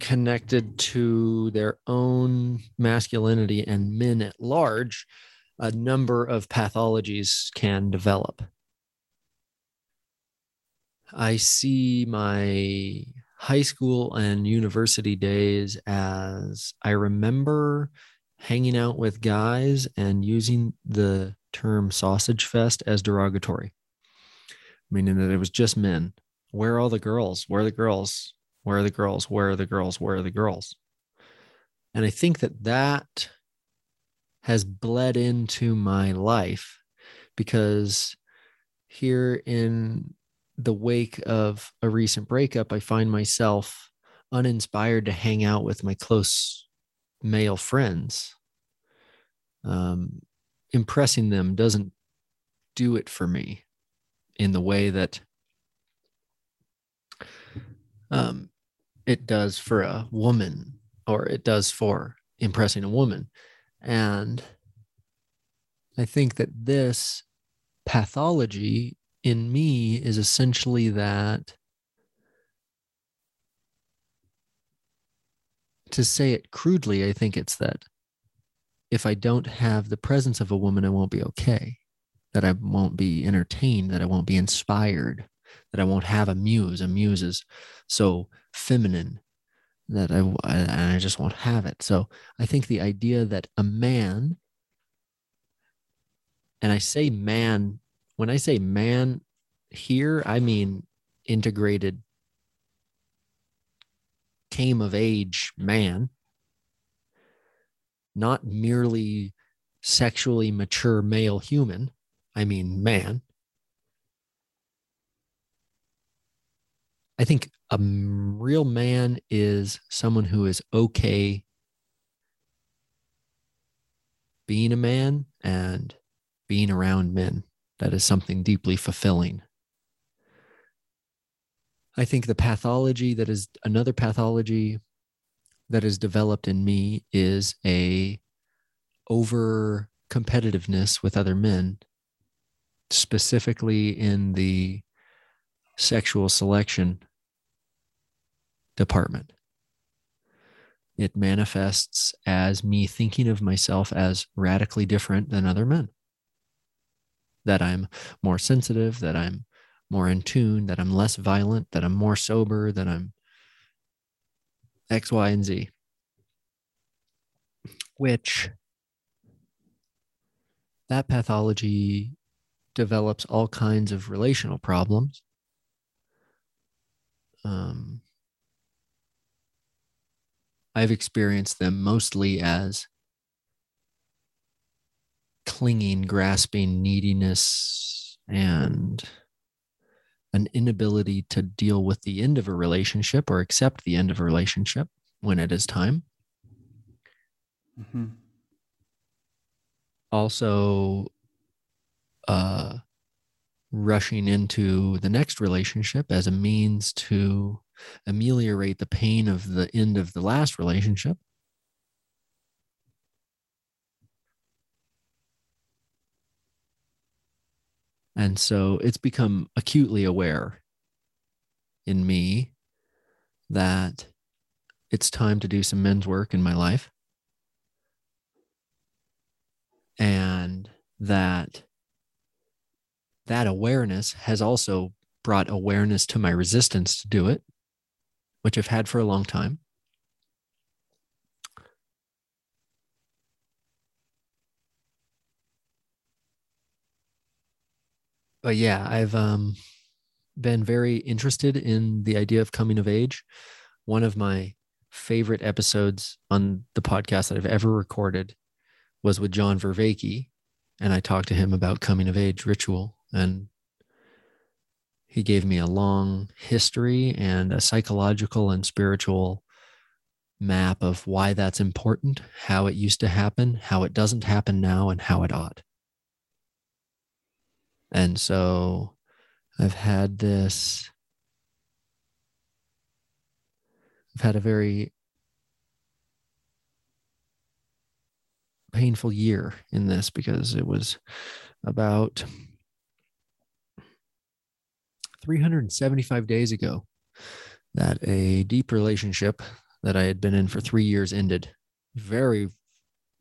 connected to their own masculinity and men at large, a number of pathologies can develop. I see my high school and university days as I remember hanging out with guys and using the term sausage fest as derogatory, meaning that it was just men. Where are all the girls? Where are the girls? Where are the girls? Where are the girls? Where are the girls? And I think that that has bled into my life because here in the wake of a recent breakup, I find myself uninspired to hang out with my close male friends. Um, impressing them doesn't do it for me in the way that um, it does for a woman or it does for impressing a woman. And I think that this pathology in me is essentially that to say it crudely, I think it's that if I don't have the presence of a woman, I won't be okay, that I won't be entertained, that I won't be inspired, that I won't have a muse. A muse is so feminine that I, I, I just won't have it. So I think the idea that a man, and I say man, when I say man here, I mean integrated came of age man, not merely sexually mature male human, I mean man. I think a real man is someone who is okay being a man and being around men. That is something deeply fulfilling. I think the pathology that is another pathology that is developed in me is a over competitiveness with other men, specifically in the sexual selection department. It manifests as me thinking of myself as radically different than other men. That I'm more sensitive, that I'm more in tune, that I'm less violent, that I'm more sober, that I'm X, Y, and Z. Which that pathology develops all kinds of relational problems. Um, I've experienced them mostly as clinging, grasping, neediness, and an inability to deal with the end of a relationship or accept the end of a relationship when it is time. Mm-hmm. Also, uh, rushing into the next relationship as a means to ameliorate the pain of the end of the last relationship. And so it's become acutely aware in me that it's time to do some men's work in my life. And that that awareness has also brought awareness to my resistance to do it, which I've had for a long time. But yeah, I've um, been very interested in the idea of coming of age. One of my favorite episodes on the podcast that I've ever recorded was with John Vervaeke, and I talked to him about coming of age ritual and he gave me a long history and a psychological and spiritual map of why that's important, how it used to happen, how it doesn't happen now, and how it ought. And so I've had this, I've had a very painful year in this because it was about 375 days ago that a deep relationship that I had been in for three years ended very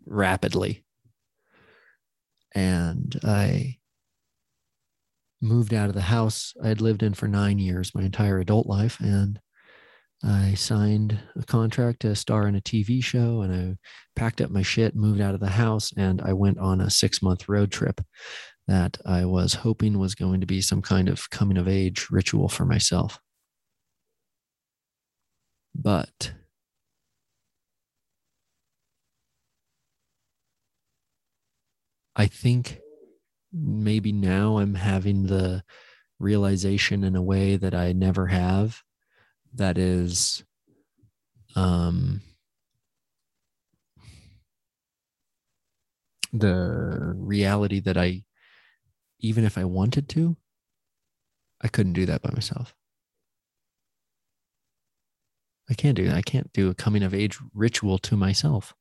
rapidly. And I moved out of the house I had lived in for nine years, my entire adult life. And I signed a contract to star in a TV show and I packed up my shit, moved out of the house, and I went on a six month road trip that I was hoping was going to be some kind of coming of age ritual for myself. But I think maybe now I'm having the realization in a way that I never have that is um the reality that I even if I wanted to I couldn't do that by myself. I can't do that. I can't do a coming of age ritual to myself.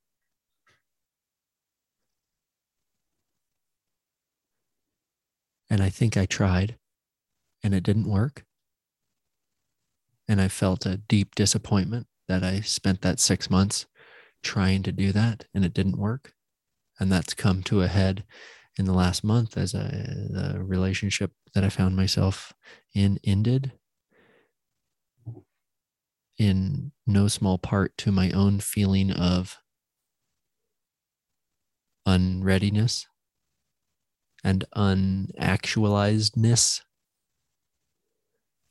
And I think I tried and it didn't work. And I felt a deep disappointment that I spent that six months trying to do that and it didn't work. And that's come to a head in the last month as a, the relationship that I found myself in ended in no small part to my own feeling of unreadiness and unactualizedness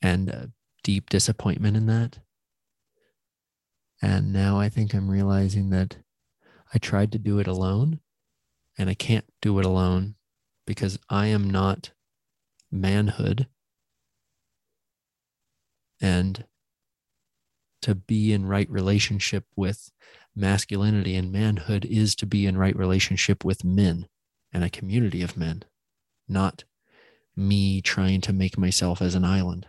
and a deep disappointment in that. And now I think I'm realizing that I tried to do it alone and I can't do it alone because I am not manhood. And to be in right relationship with masculinity and manhood is to be in right relationship with men and a community of men, not me trying to make myself as an island.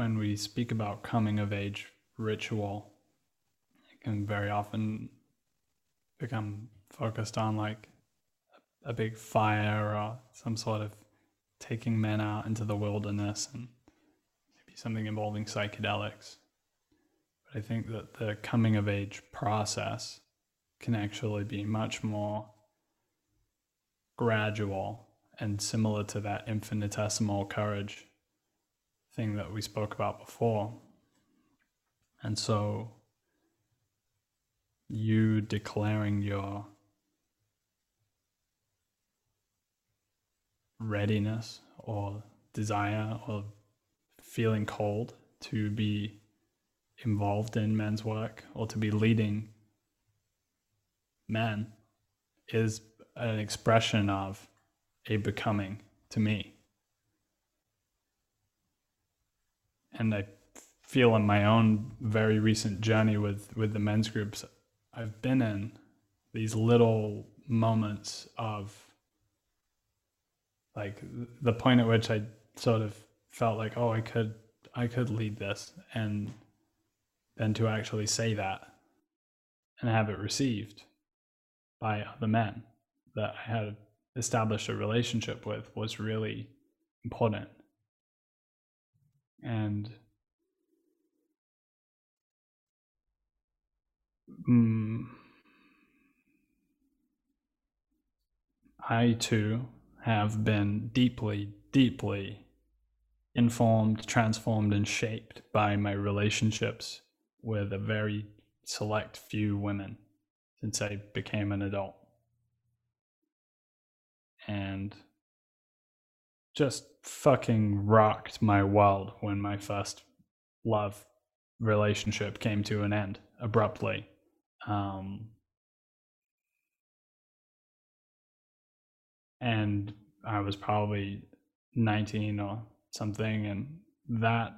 When we speak about coming of age ritual, it can very often become focused on like a big fire or some sort of taking men out into the wilderness and maybe something involving psychedelics. But I think that the coming of age process can actually be much more gradual and similar to that infinitesimal courage thing that we spoke about before. And so you declaring your readiness or desire or feeling cold to be involved in men's work or to be leading men is an expression of a becoming to me. And I feel in my own very recent journey with with the men's groups I've been in these little moments of like the point at which I sort of felt like oh I could I could lead this and then to actually say that and have it received by other men that I had established a relationship with was really important and mm, I too have been deeply, deeply informed, transformed, and shaped by my relationships with a very select few women since I became an adult. And just fucking rocked my world when my first love relationship came to an end abruptly. Um, and I was probably 19 or something, and that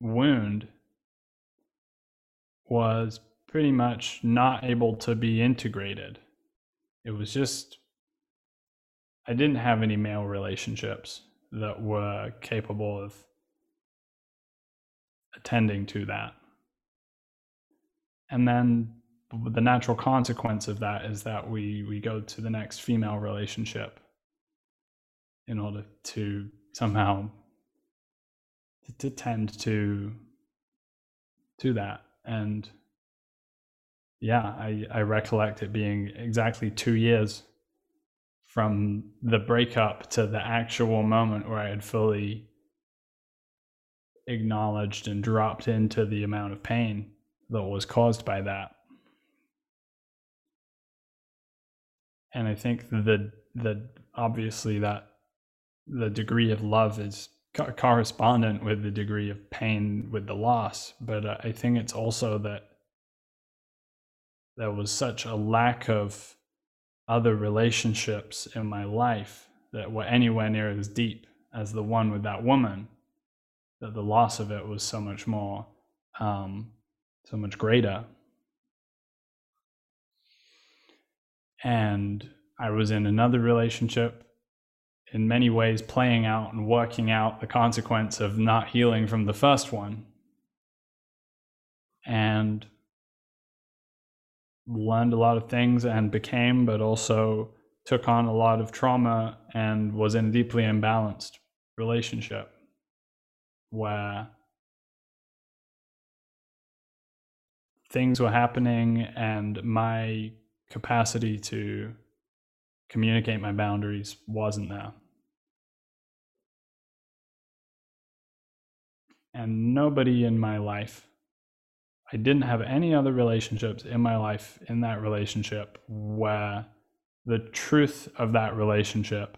wound was pretty much not able to be integrated. It was just I didn't have any male relationships that were capable of attending to that. And then the natural consequence of that is that we we go to the next female relationship in order to somehow to tend to to that and yeah i i recollect it being exactly 2 years from the breakup to the actual moment where I had fully acknowledged and dropped into the amount of pain that was caused by that. And I think the the obviously that the degree of love is co- correspondent with the degree of pain with the loss, but uh, I think it's also that there was such a lack of other relationships in my life that were anywhere near as deep as the one with that woman that the loss of it was so much more, um, so much greater. And I was in another relationship, in many ways, playing out and working out the consequence of not healing from the first one. And learned a lot of things and became, but also took on a lot of trauma and was in a deeply imbalanced relationship where things were happening and my capacity to communicate my boundaries wasn't there. And nobody in my life, I didn't have any other relationships in my life in that relationship where the truth of that relationship,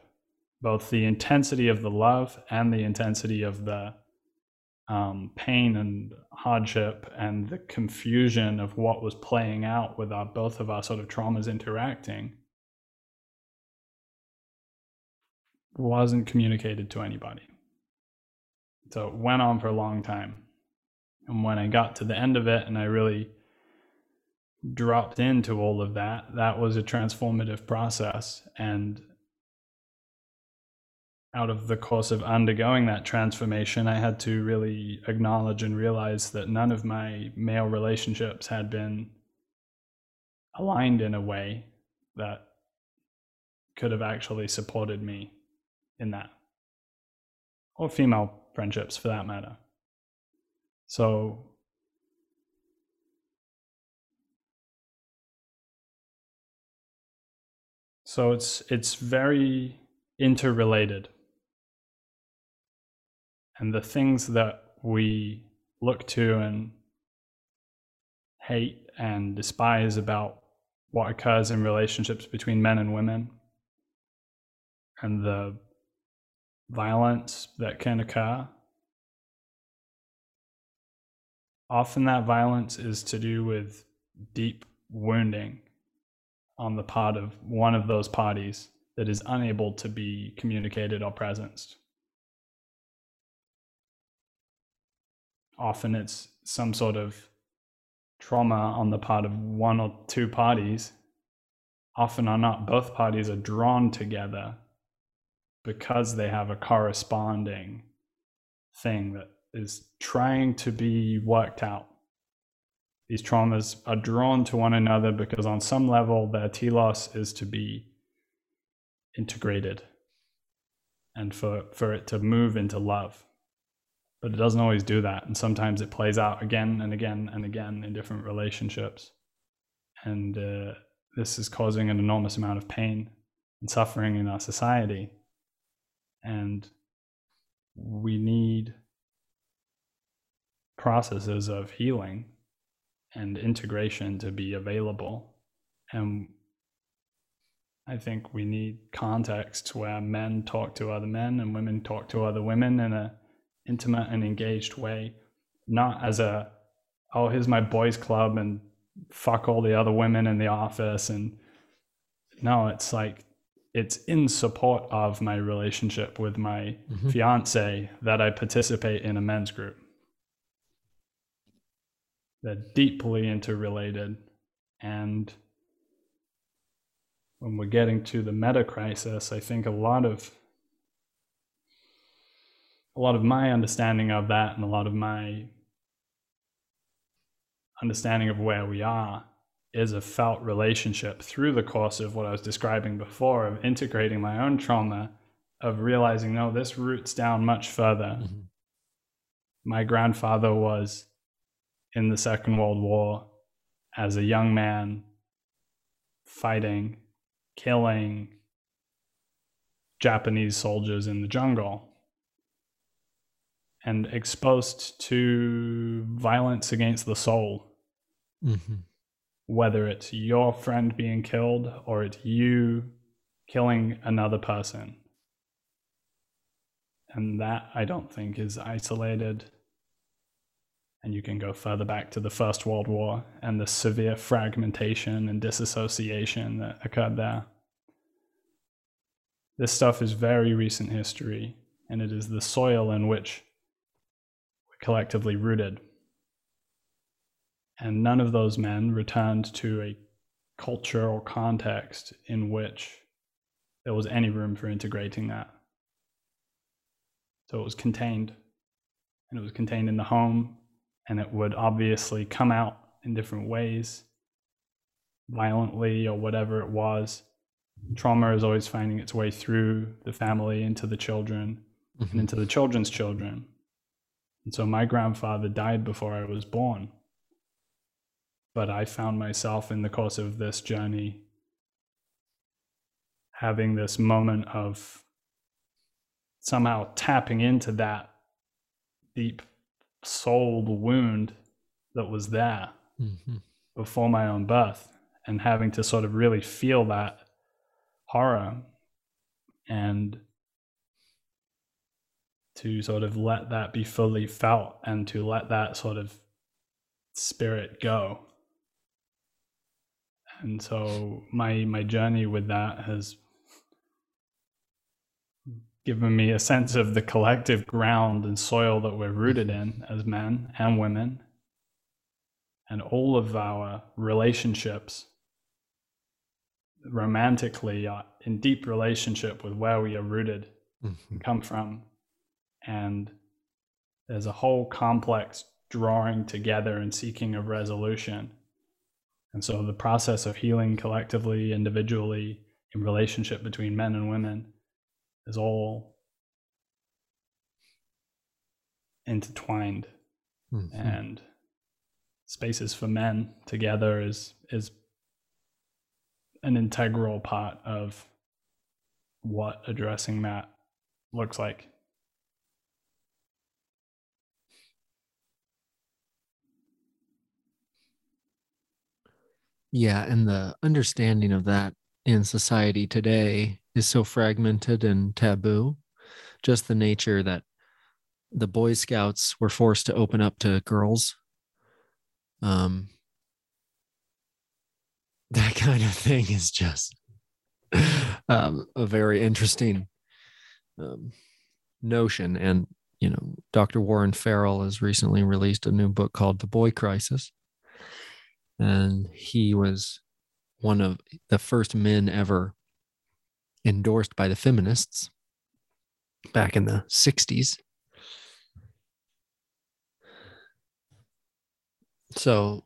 both the intensity of the love and the intensity of the um, pain and hardship and the confusion of what was playing out with our both of our sort of traumas interacting wasn't communicated to anybody. So it went on for a long time. And when I got to the end of it and I really dropped into all of that, that was a transformative process. And out of the course of undergoing that transformation, I had to really acknowledge and realize that none of my male relationships had been aligned in a way that could have actually supported me in that, or female friendships for that matter. So, so it's it's very interrelated and the things that we look to and hate and despise about what occurs in relationships between men and women and the violence that can occur. Often that violence is to do with deep wounding on the part of one of those parties that is unable to be communicated or presenced. often it's some sort of trauma on the part of one or two parties. Often or not, both parties are drawn together because they have a corresponding thing that is trying to be worked out. These traumas are drawn to one another because, on some level, their telos is to be integrated and for, for it to move into love but it doesn't always do that. And sometimes it plays out again and again and again in different relationships. And uh, this is causing an enormous amount of pain and suffering in our society. And we need processes of healing and integration to be available. And I think we need contexts where men talk to other men and women talk to other women in an intimate and engaged way, not as a, oh, here's my boys' club and fuck all the other women in the office. And no, it's like, it's in support of my relationship with my mm-hmm. fiance that I participate in a men's group. They're deeply interrelated. And when we're getting to the meta crisis, I think a lot of a lot of my understanding of that and a lot of my understanding of where we are is a felt relationship through the course of what I was describing before of integrating my own trauma, of realizing, no, this roots down much further. Mm-hmm. My grandfather was in the Second World War as a young man fighting, killing Japanese soldiers in the jungle and exposed to violence against the soul. Mm-hmm. Whether it's your friend being killed or it's you killing another person. And that I don't think is isolated. And you can go further back to the First World War and the severe fragmentation and disassociation that occurred there. This stuff is very recent history, and it is the soil in which we're collectively rooted. And none of those men returned to a culture or context in which there was any room for integrating that. So it was contained, and it was contained in the home, and it would obviously come out in different ways, violently or whatever it was. Trauma is always finding its way through the family into the children and mm-hmm. into the children's children. And so my grandfather died before I was born. But I found myself in the course of this journey having this moment of somehow tapping into that deep soul wound that was there Mhm. before my own birth and having to sort of really feel that horror and to sort of let that be fully felt and to let that sort of spirit go and so my my journey with that has given me a sense of the collective ground and soil that we're rooted in as men and women and all of our relationships romantically are in deep relationship with where we are rooted Mhm. and come from and there's a whole complex drawing together and seeking of resolution and so the process of healing collectively individually in relationship between men and women is all intertwined Mhm. and spaces for men together is is an integral part of what addressing that looks like Yeah, and the understanding of that in society today is so fragmented and taboo. Just the nature that the Boy Scouts were forced to open up to girls. Um, that kind of thing is just um, a very interesting um, notion. And, you know, Dr. Warren Farrell has recently released a new book called The Boy Crisis and he was one of the first men ever endorsed by the feminists back in the 60s. So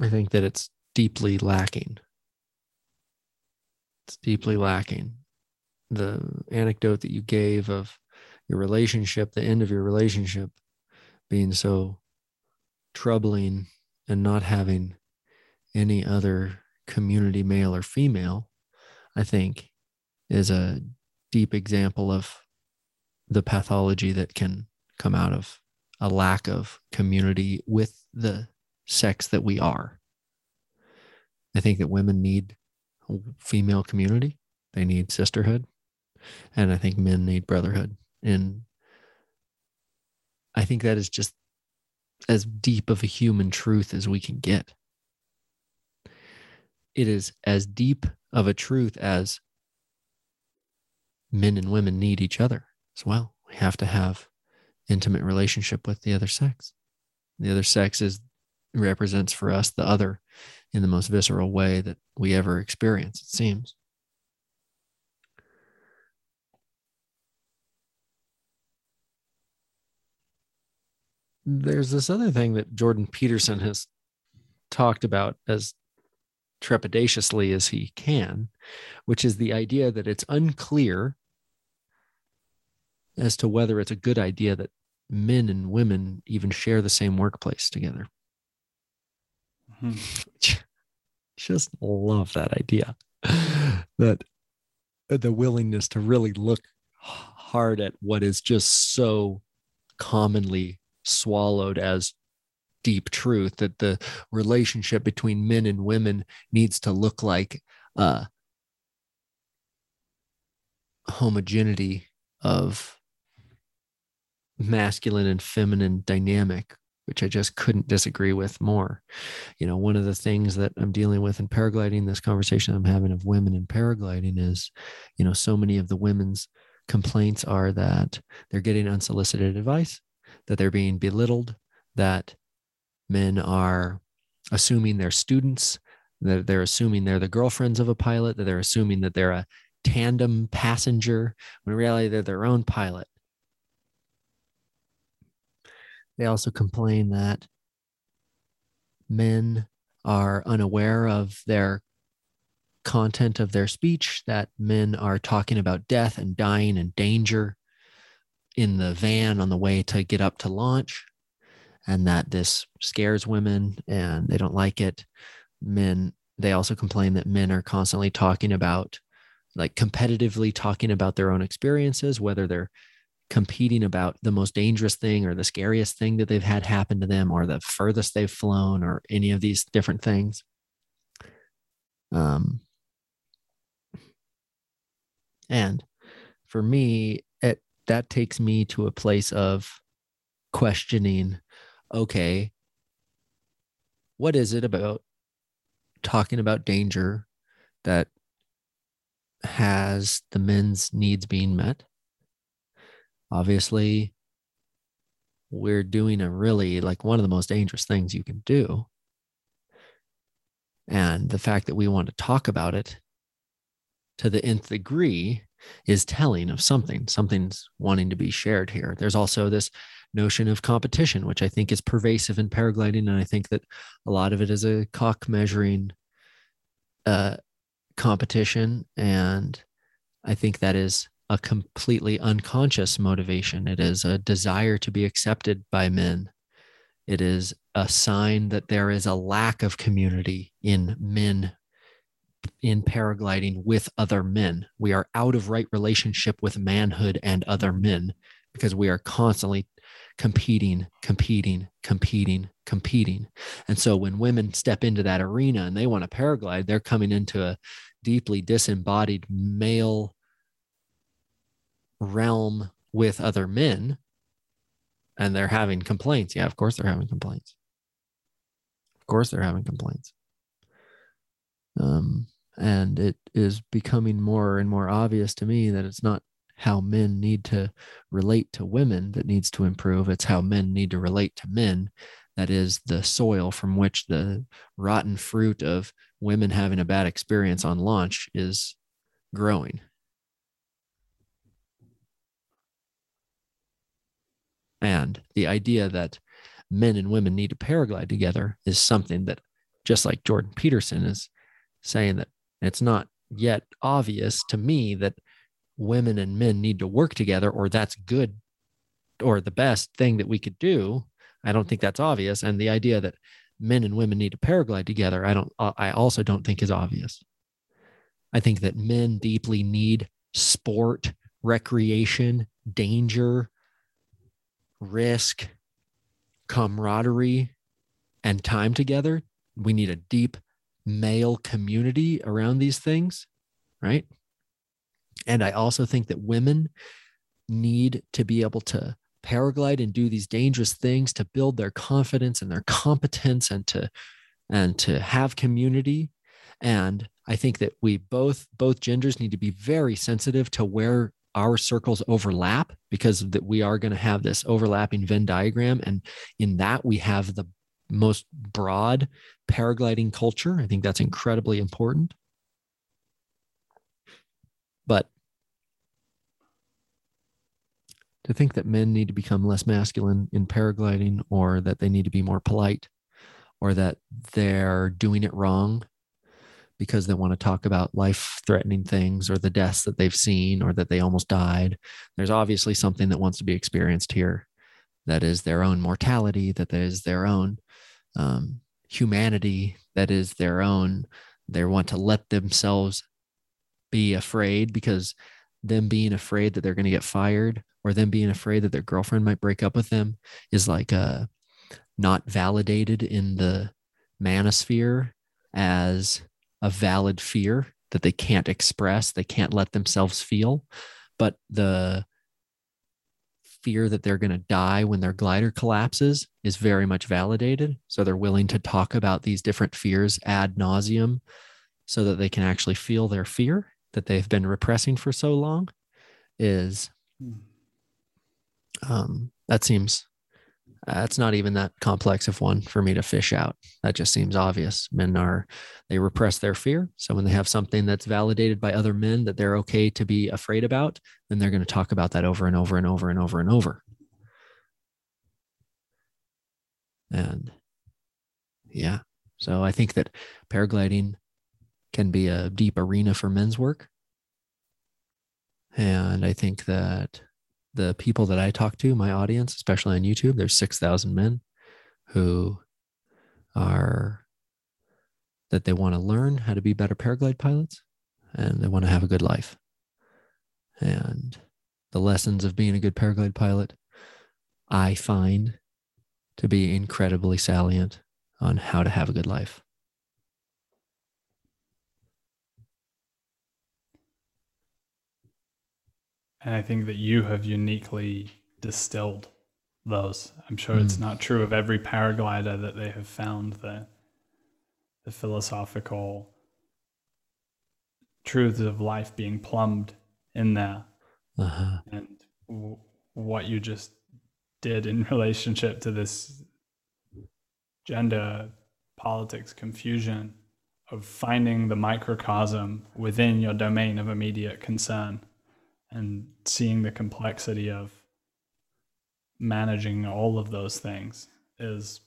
I think that it's deeply lacking. It's deeply lacking. The anecdote that you gave of your relationship, the end of your relationship, being so troubling and not having any other community, male or female, I think is a deep example of the pathology that can come out of a lack of community with the sex that we are. I think that women need female community, they need sisterhood, and I think men need brotherhood. And I think that is just as deep of a human truth as we can get. It is as deep of a truth as men and women need each other as well. We have to have intimate relationship with the other sex. The other sex is represents for us the other in the most visceral way that we ever experience, it seems. there's this other thing that Jordan Peterson has talked about as trepidatiously as he can, which is the idea that it's unclear as to whether it's a good idea that men and women even share the same workplace together. Mhm. Just love that idea. that the willingness to really look hard at what is just so commonly swallowed as deep truth that the relationship between men and women needs to look like uh homogeneity of masculine and feminine dynamic which i just couldn't disagree with more. You know one of the things that i'm dealing with in paragliding this conversation i'm having of women in paragliding is you know so many of the women's complaints are that they're getting unsolicited advice, that they're being belittled, that men are assuming they're students, that they're assuming they're the girlfriends of a pilot, that they're assuming that they're a tandem passenger, when in reality they're their own pilot. They also complain that men are unaware of their content of their speech, that men are talking about death and dying and danger in the van on the way to get up to launch, and that this scares women and they don't like it. Men, they also complain that men are constantly talking about, like competitively talking about their own experiences, whether they're competing about the most dangerous thing or the scariest thing that they've had happen to them or the furthest they've flown or any of these different things. Um, and for me, it that takes me to a place of questioning, okay, what is it about talking about danger that has the men's needs being met? Obviously, we're doing a really like one of the most dangerous things you can do. And the fact that we want to talk about it to the nth degree is telling of something. Something's wanting to be shared here. There's also this notion of competition, which I think is pervasive in paragliding. And I think that a lot of it is a cock measuring uh, competition. And I think that is a completely unconscious motivation. It is a desire to be accepted by men. It is a sign that there is a lack of community in men in paragliding with other men. We are out of right relationship with manhood and other men because we are constantly competing, competing, competing, competing. And so when women step into that arena and they want to paraglide, they're coming into a deeply disembodied male realm with other men and they're having complaints. Yeah, of course they're having complaints. Of course they're having complaints. Um, and it is becoming more and more obvious to me that it's not how men need to relate to women that needs to improve. It's how men need to relate to men. That is the soil from which the rotten fruit of women having a bad experience on launch is growing. And the idea that men and women need to paraglide together is something that, just like Jordan Peterson is saying, that it's not yet obvious to me that women and men need to work together or that's good or the best thing that we could do. I don't think that's obvious. And the idea that men and women need to paraglide together, I don't, uh, I also don't think is obvious. I think that men deeply need sport, recreation, danger, risk, camaraderie, and time together. We need a deep male community around these things, right? And I also think that women need to be able to paraglide and do these dangerous things to build their confidence and their competence and to and to have community and i think that we both both genders need to be very sensitive to where our circles overlap because that we are going to have this overlapping Venn diagram. And in that, we have the most broad paragliding culture. I think that's incredibly important. But to think that men need to become less masculine in paragliding or that they need to be more polite or that they're doing it wrong because they want to talk about life threatening things or the deaths that they've seen or that they almost died. There's obviously something that wants to be experienced here that is their own mortality, that is their own um, humanity, that is their own. They want to let themselves be afraid because them being afraid that they're going to get fired or them being afraid that their girlfriend might break up with them is like uh, not validated in the manosphere as a valid fear that they can't express, they can't let themselves feel. But the fear that they're going to die when their glider collapses is very much validated. So they're willing to talk about these different fears ad nauseum so that they can actually feel their fear that they've been repressing for so long. is Hmm. um, that seems that's not even that complex of one for me to fish out. That just seems obvious. Men are they repress their fear. So when they have something that's validated by other men that they're okay to be afraid about, then they're going to talk about that over and over and over and over and over. And yeah, so I think that paragliding can be a deep arena for men's work. And I think that the people that I talk to, my audience, especially on YouTube, there's 6,000 men who are that they want to learn how to be better paraglide pilots and they want to have a good life. And the lessons of being a good paraglide pilot, I find to be incredibly salient on how to have a good life. And I think that you have uniquely distilled those. I'm sure it's Mm. not true of every paraglider that they have found the the philosophical truths of life being plumbed in there Uh-huh. and w- what you just did in relationship to this gender politics confusion of finding the microcosm within your domain of immediate concern and seeing the complexity of managing all of those things is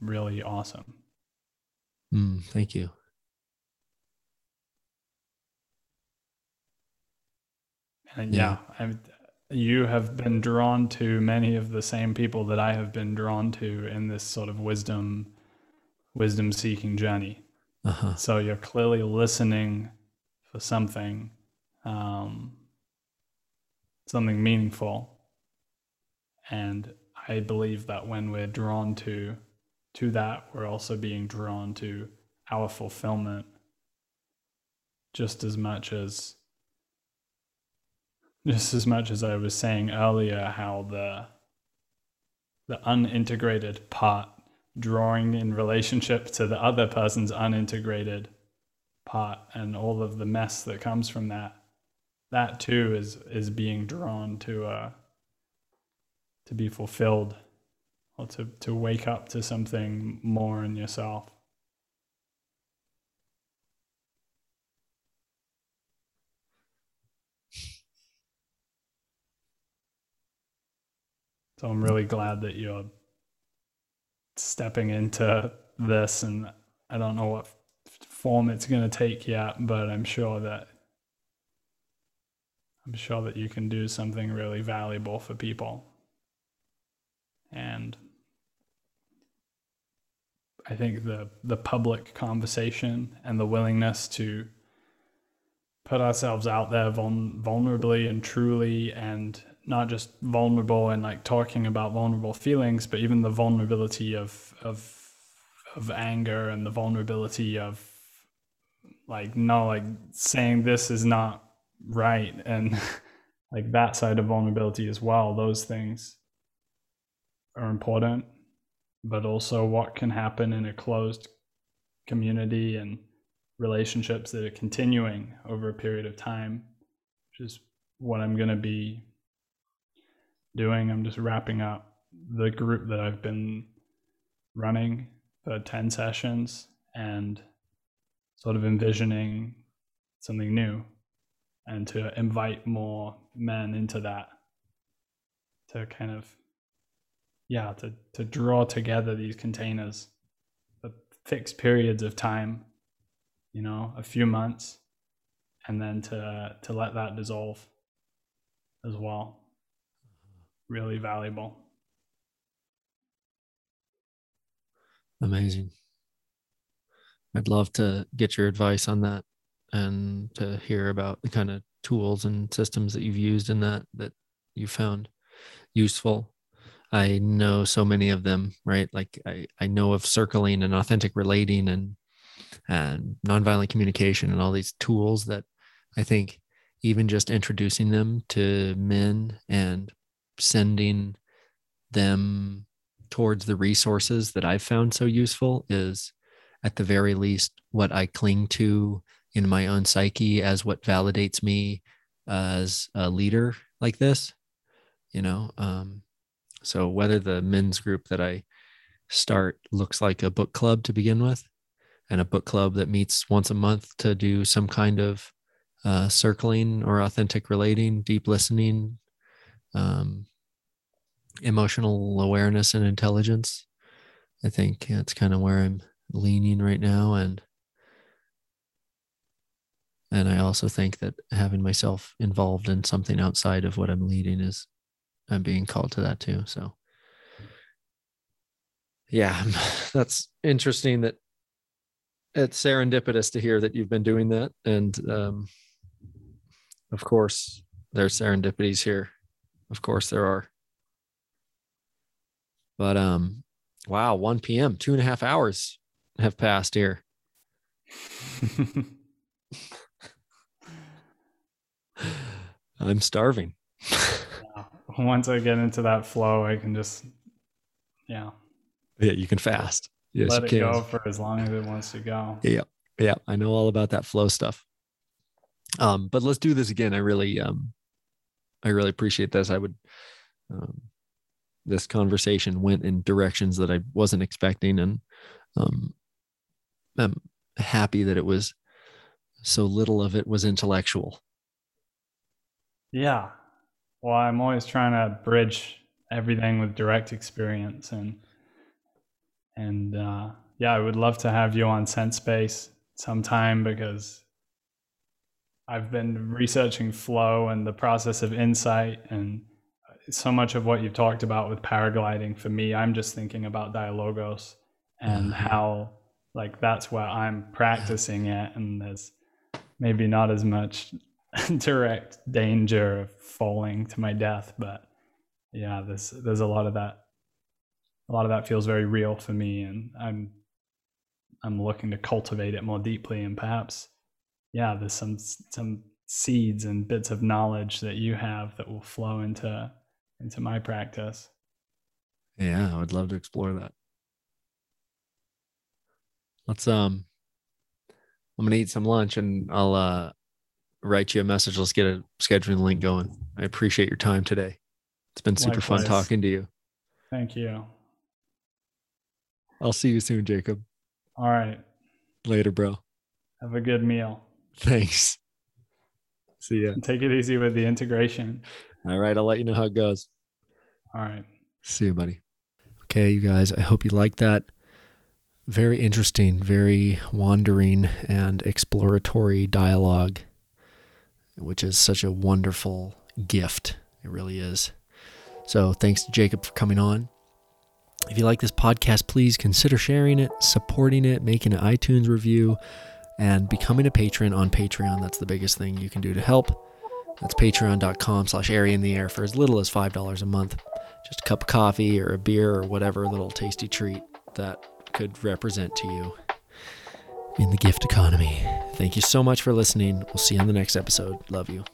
really awesome. Mm, thank you. And yeah, I'm, you have been drawn to many of the same people that I have been drawn to in this sort of wisdom, wisdom seeking journey. Uh-huh. So you're clearly listening for something, um, something meaningful. And I believe that when we're drawn to to that, we're also being drawn to our fulfillment just as much as just as much as I was saying earlier how the the unintegrated part drawing in relationship to the other person's unintegrated part and all of the mess that comes from that that too is is being drawn to uh to be fulfilled or to to wake up to something more in yourself. So i'm really glad that you're stepping into this and i don't know what form it's going to take yet but i'm sure that i'm sure that you can do something really valuable for people. And i think the the public conversation and the willingness to put ourselves out there vul- vulnerably and truly and not just vulnerable and like talking about vulnerable feelings but even the vulnerability of of of anger and the vulnerability of like no like saying this is not right and like that side of vulnerability as well those things are important but also what can happen in a closed community and relationships that are continuing over a period of time which is what i'm going to be doing. I'm just wrapping up the group that i've been running for 10 sessions and sort of envisioning something new and to invite more men into that to kind of yeah to to draw together these containers for fixed periods of time you know a few months and then to to let that dissolve as well. Really valuable. Amazing. I'd love to get your advice on that and to hear about the kind of tools and systems that you've used in that that you found useful. I know so many of them, right? Like I, I know of circling and authentic relating and and nonviolent communication and all these tools that I think even just introducing them to men and sending them towards the resources that I've found so useful is at the very least what I cling to in my own psyche as what validates me as a leader like this, you know. Um, so whether the men's group that I start looks like a book club to begin with, and a book club that meets once a month to do some kind of uh, circling or authentic relating, deep listening, um, emotional awareness and intelligence. I think that's kind of where I'm leaning right now, and and I also think that having myself involved in something outside of what I'm leading is I'm being called to that too. So yeah, that's interesting that it's serendipitous to hear that you've been doing that. And um, of course, there's serendipities here. Of course, there are. But um, wow, 1 p.m., two and a half hours have passed here. I'm starving. Once I get into that flow, I can just, yeah, Yeah, you can fast. Yes, let it can. go for as long as it wants to go. Yeah, yeah, I know all about that flow stuff. Um, but let's do this again. I really, um, I really appreciate this. I would, um, this conversation went in directions that I wasn't expecting, and um, I'm happy that it was so little of it was intellectual. Yeah. Well, I'm always trying to bridge everything with direct experience and and uh, yeah, I would love to have you on Sense Space sometime because I've been researching flow and the process of insight and so much of what you've talked about with paragliding for me, I'm just thinking about dialogos and Mhm. how like that's where I'm practicing it and there's maybe not as much direct danger of falling to my death but yeah there's there's a lot of that a lot of that feels very real for me and i'm i'm looking to cultivate it more deeply and perhaps yeah there's some some seeds and bits of knowledge that you have that will flow into into my practice Yeah, I would love to explore that. Let's um I'm gonna eat some lunch and I'll uh write you a message. Let's get a scheduling link going. I appreciate your time today. It's been super fun talking to you. thank you I'll see you soon, Jacob. all right Later, bro. have a good meal Thanks. See ya. take it easy with the integration All right, I'll let you know how it goes. all right See you, buddy. Okay, you guys, I hope you like that. Very interesting, very wandering and exploratory dialogue, which is such a wonderful gift. It really is. So, thanks to Jacob for coming on. If you like this podcast, please consider sharing it, supporting it, making an iTunes review, and becoming a patron on Patreon. That's the biggest thing you can do to help. That's patreon.com slash area in the air for as little as $5 a month just a cup of coffee or a beer or whatever little tasty treat that could represent to you in the gift economy. Thank you so much for listening. We'll see you on the next episode. Love you.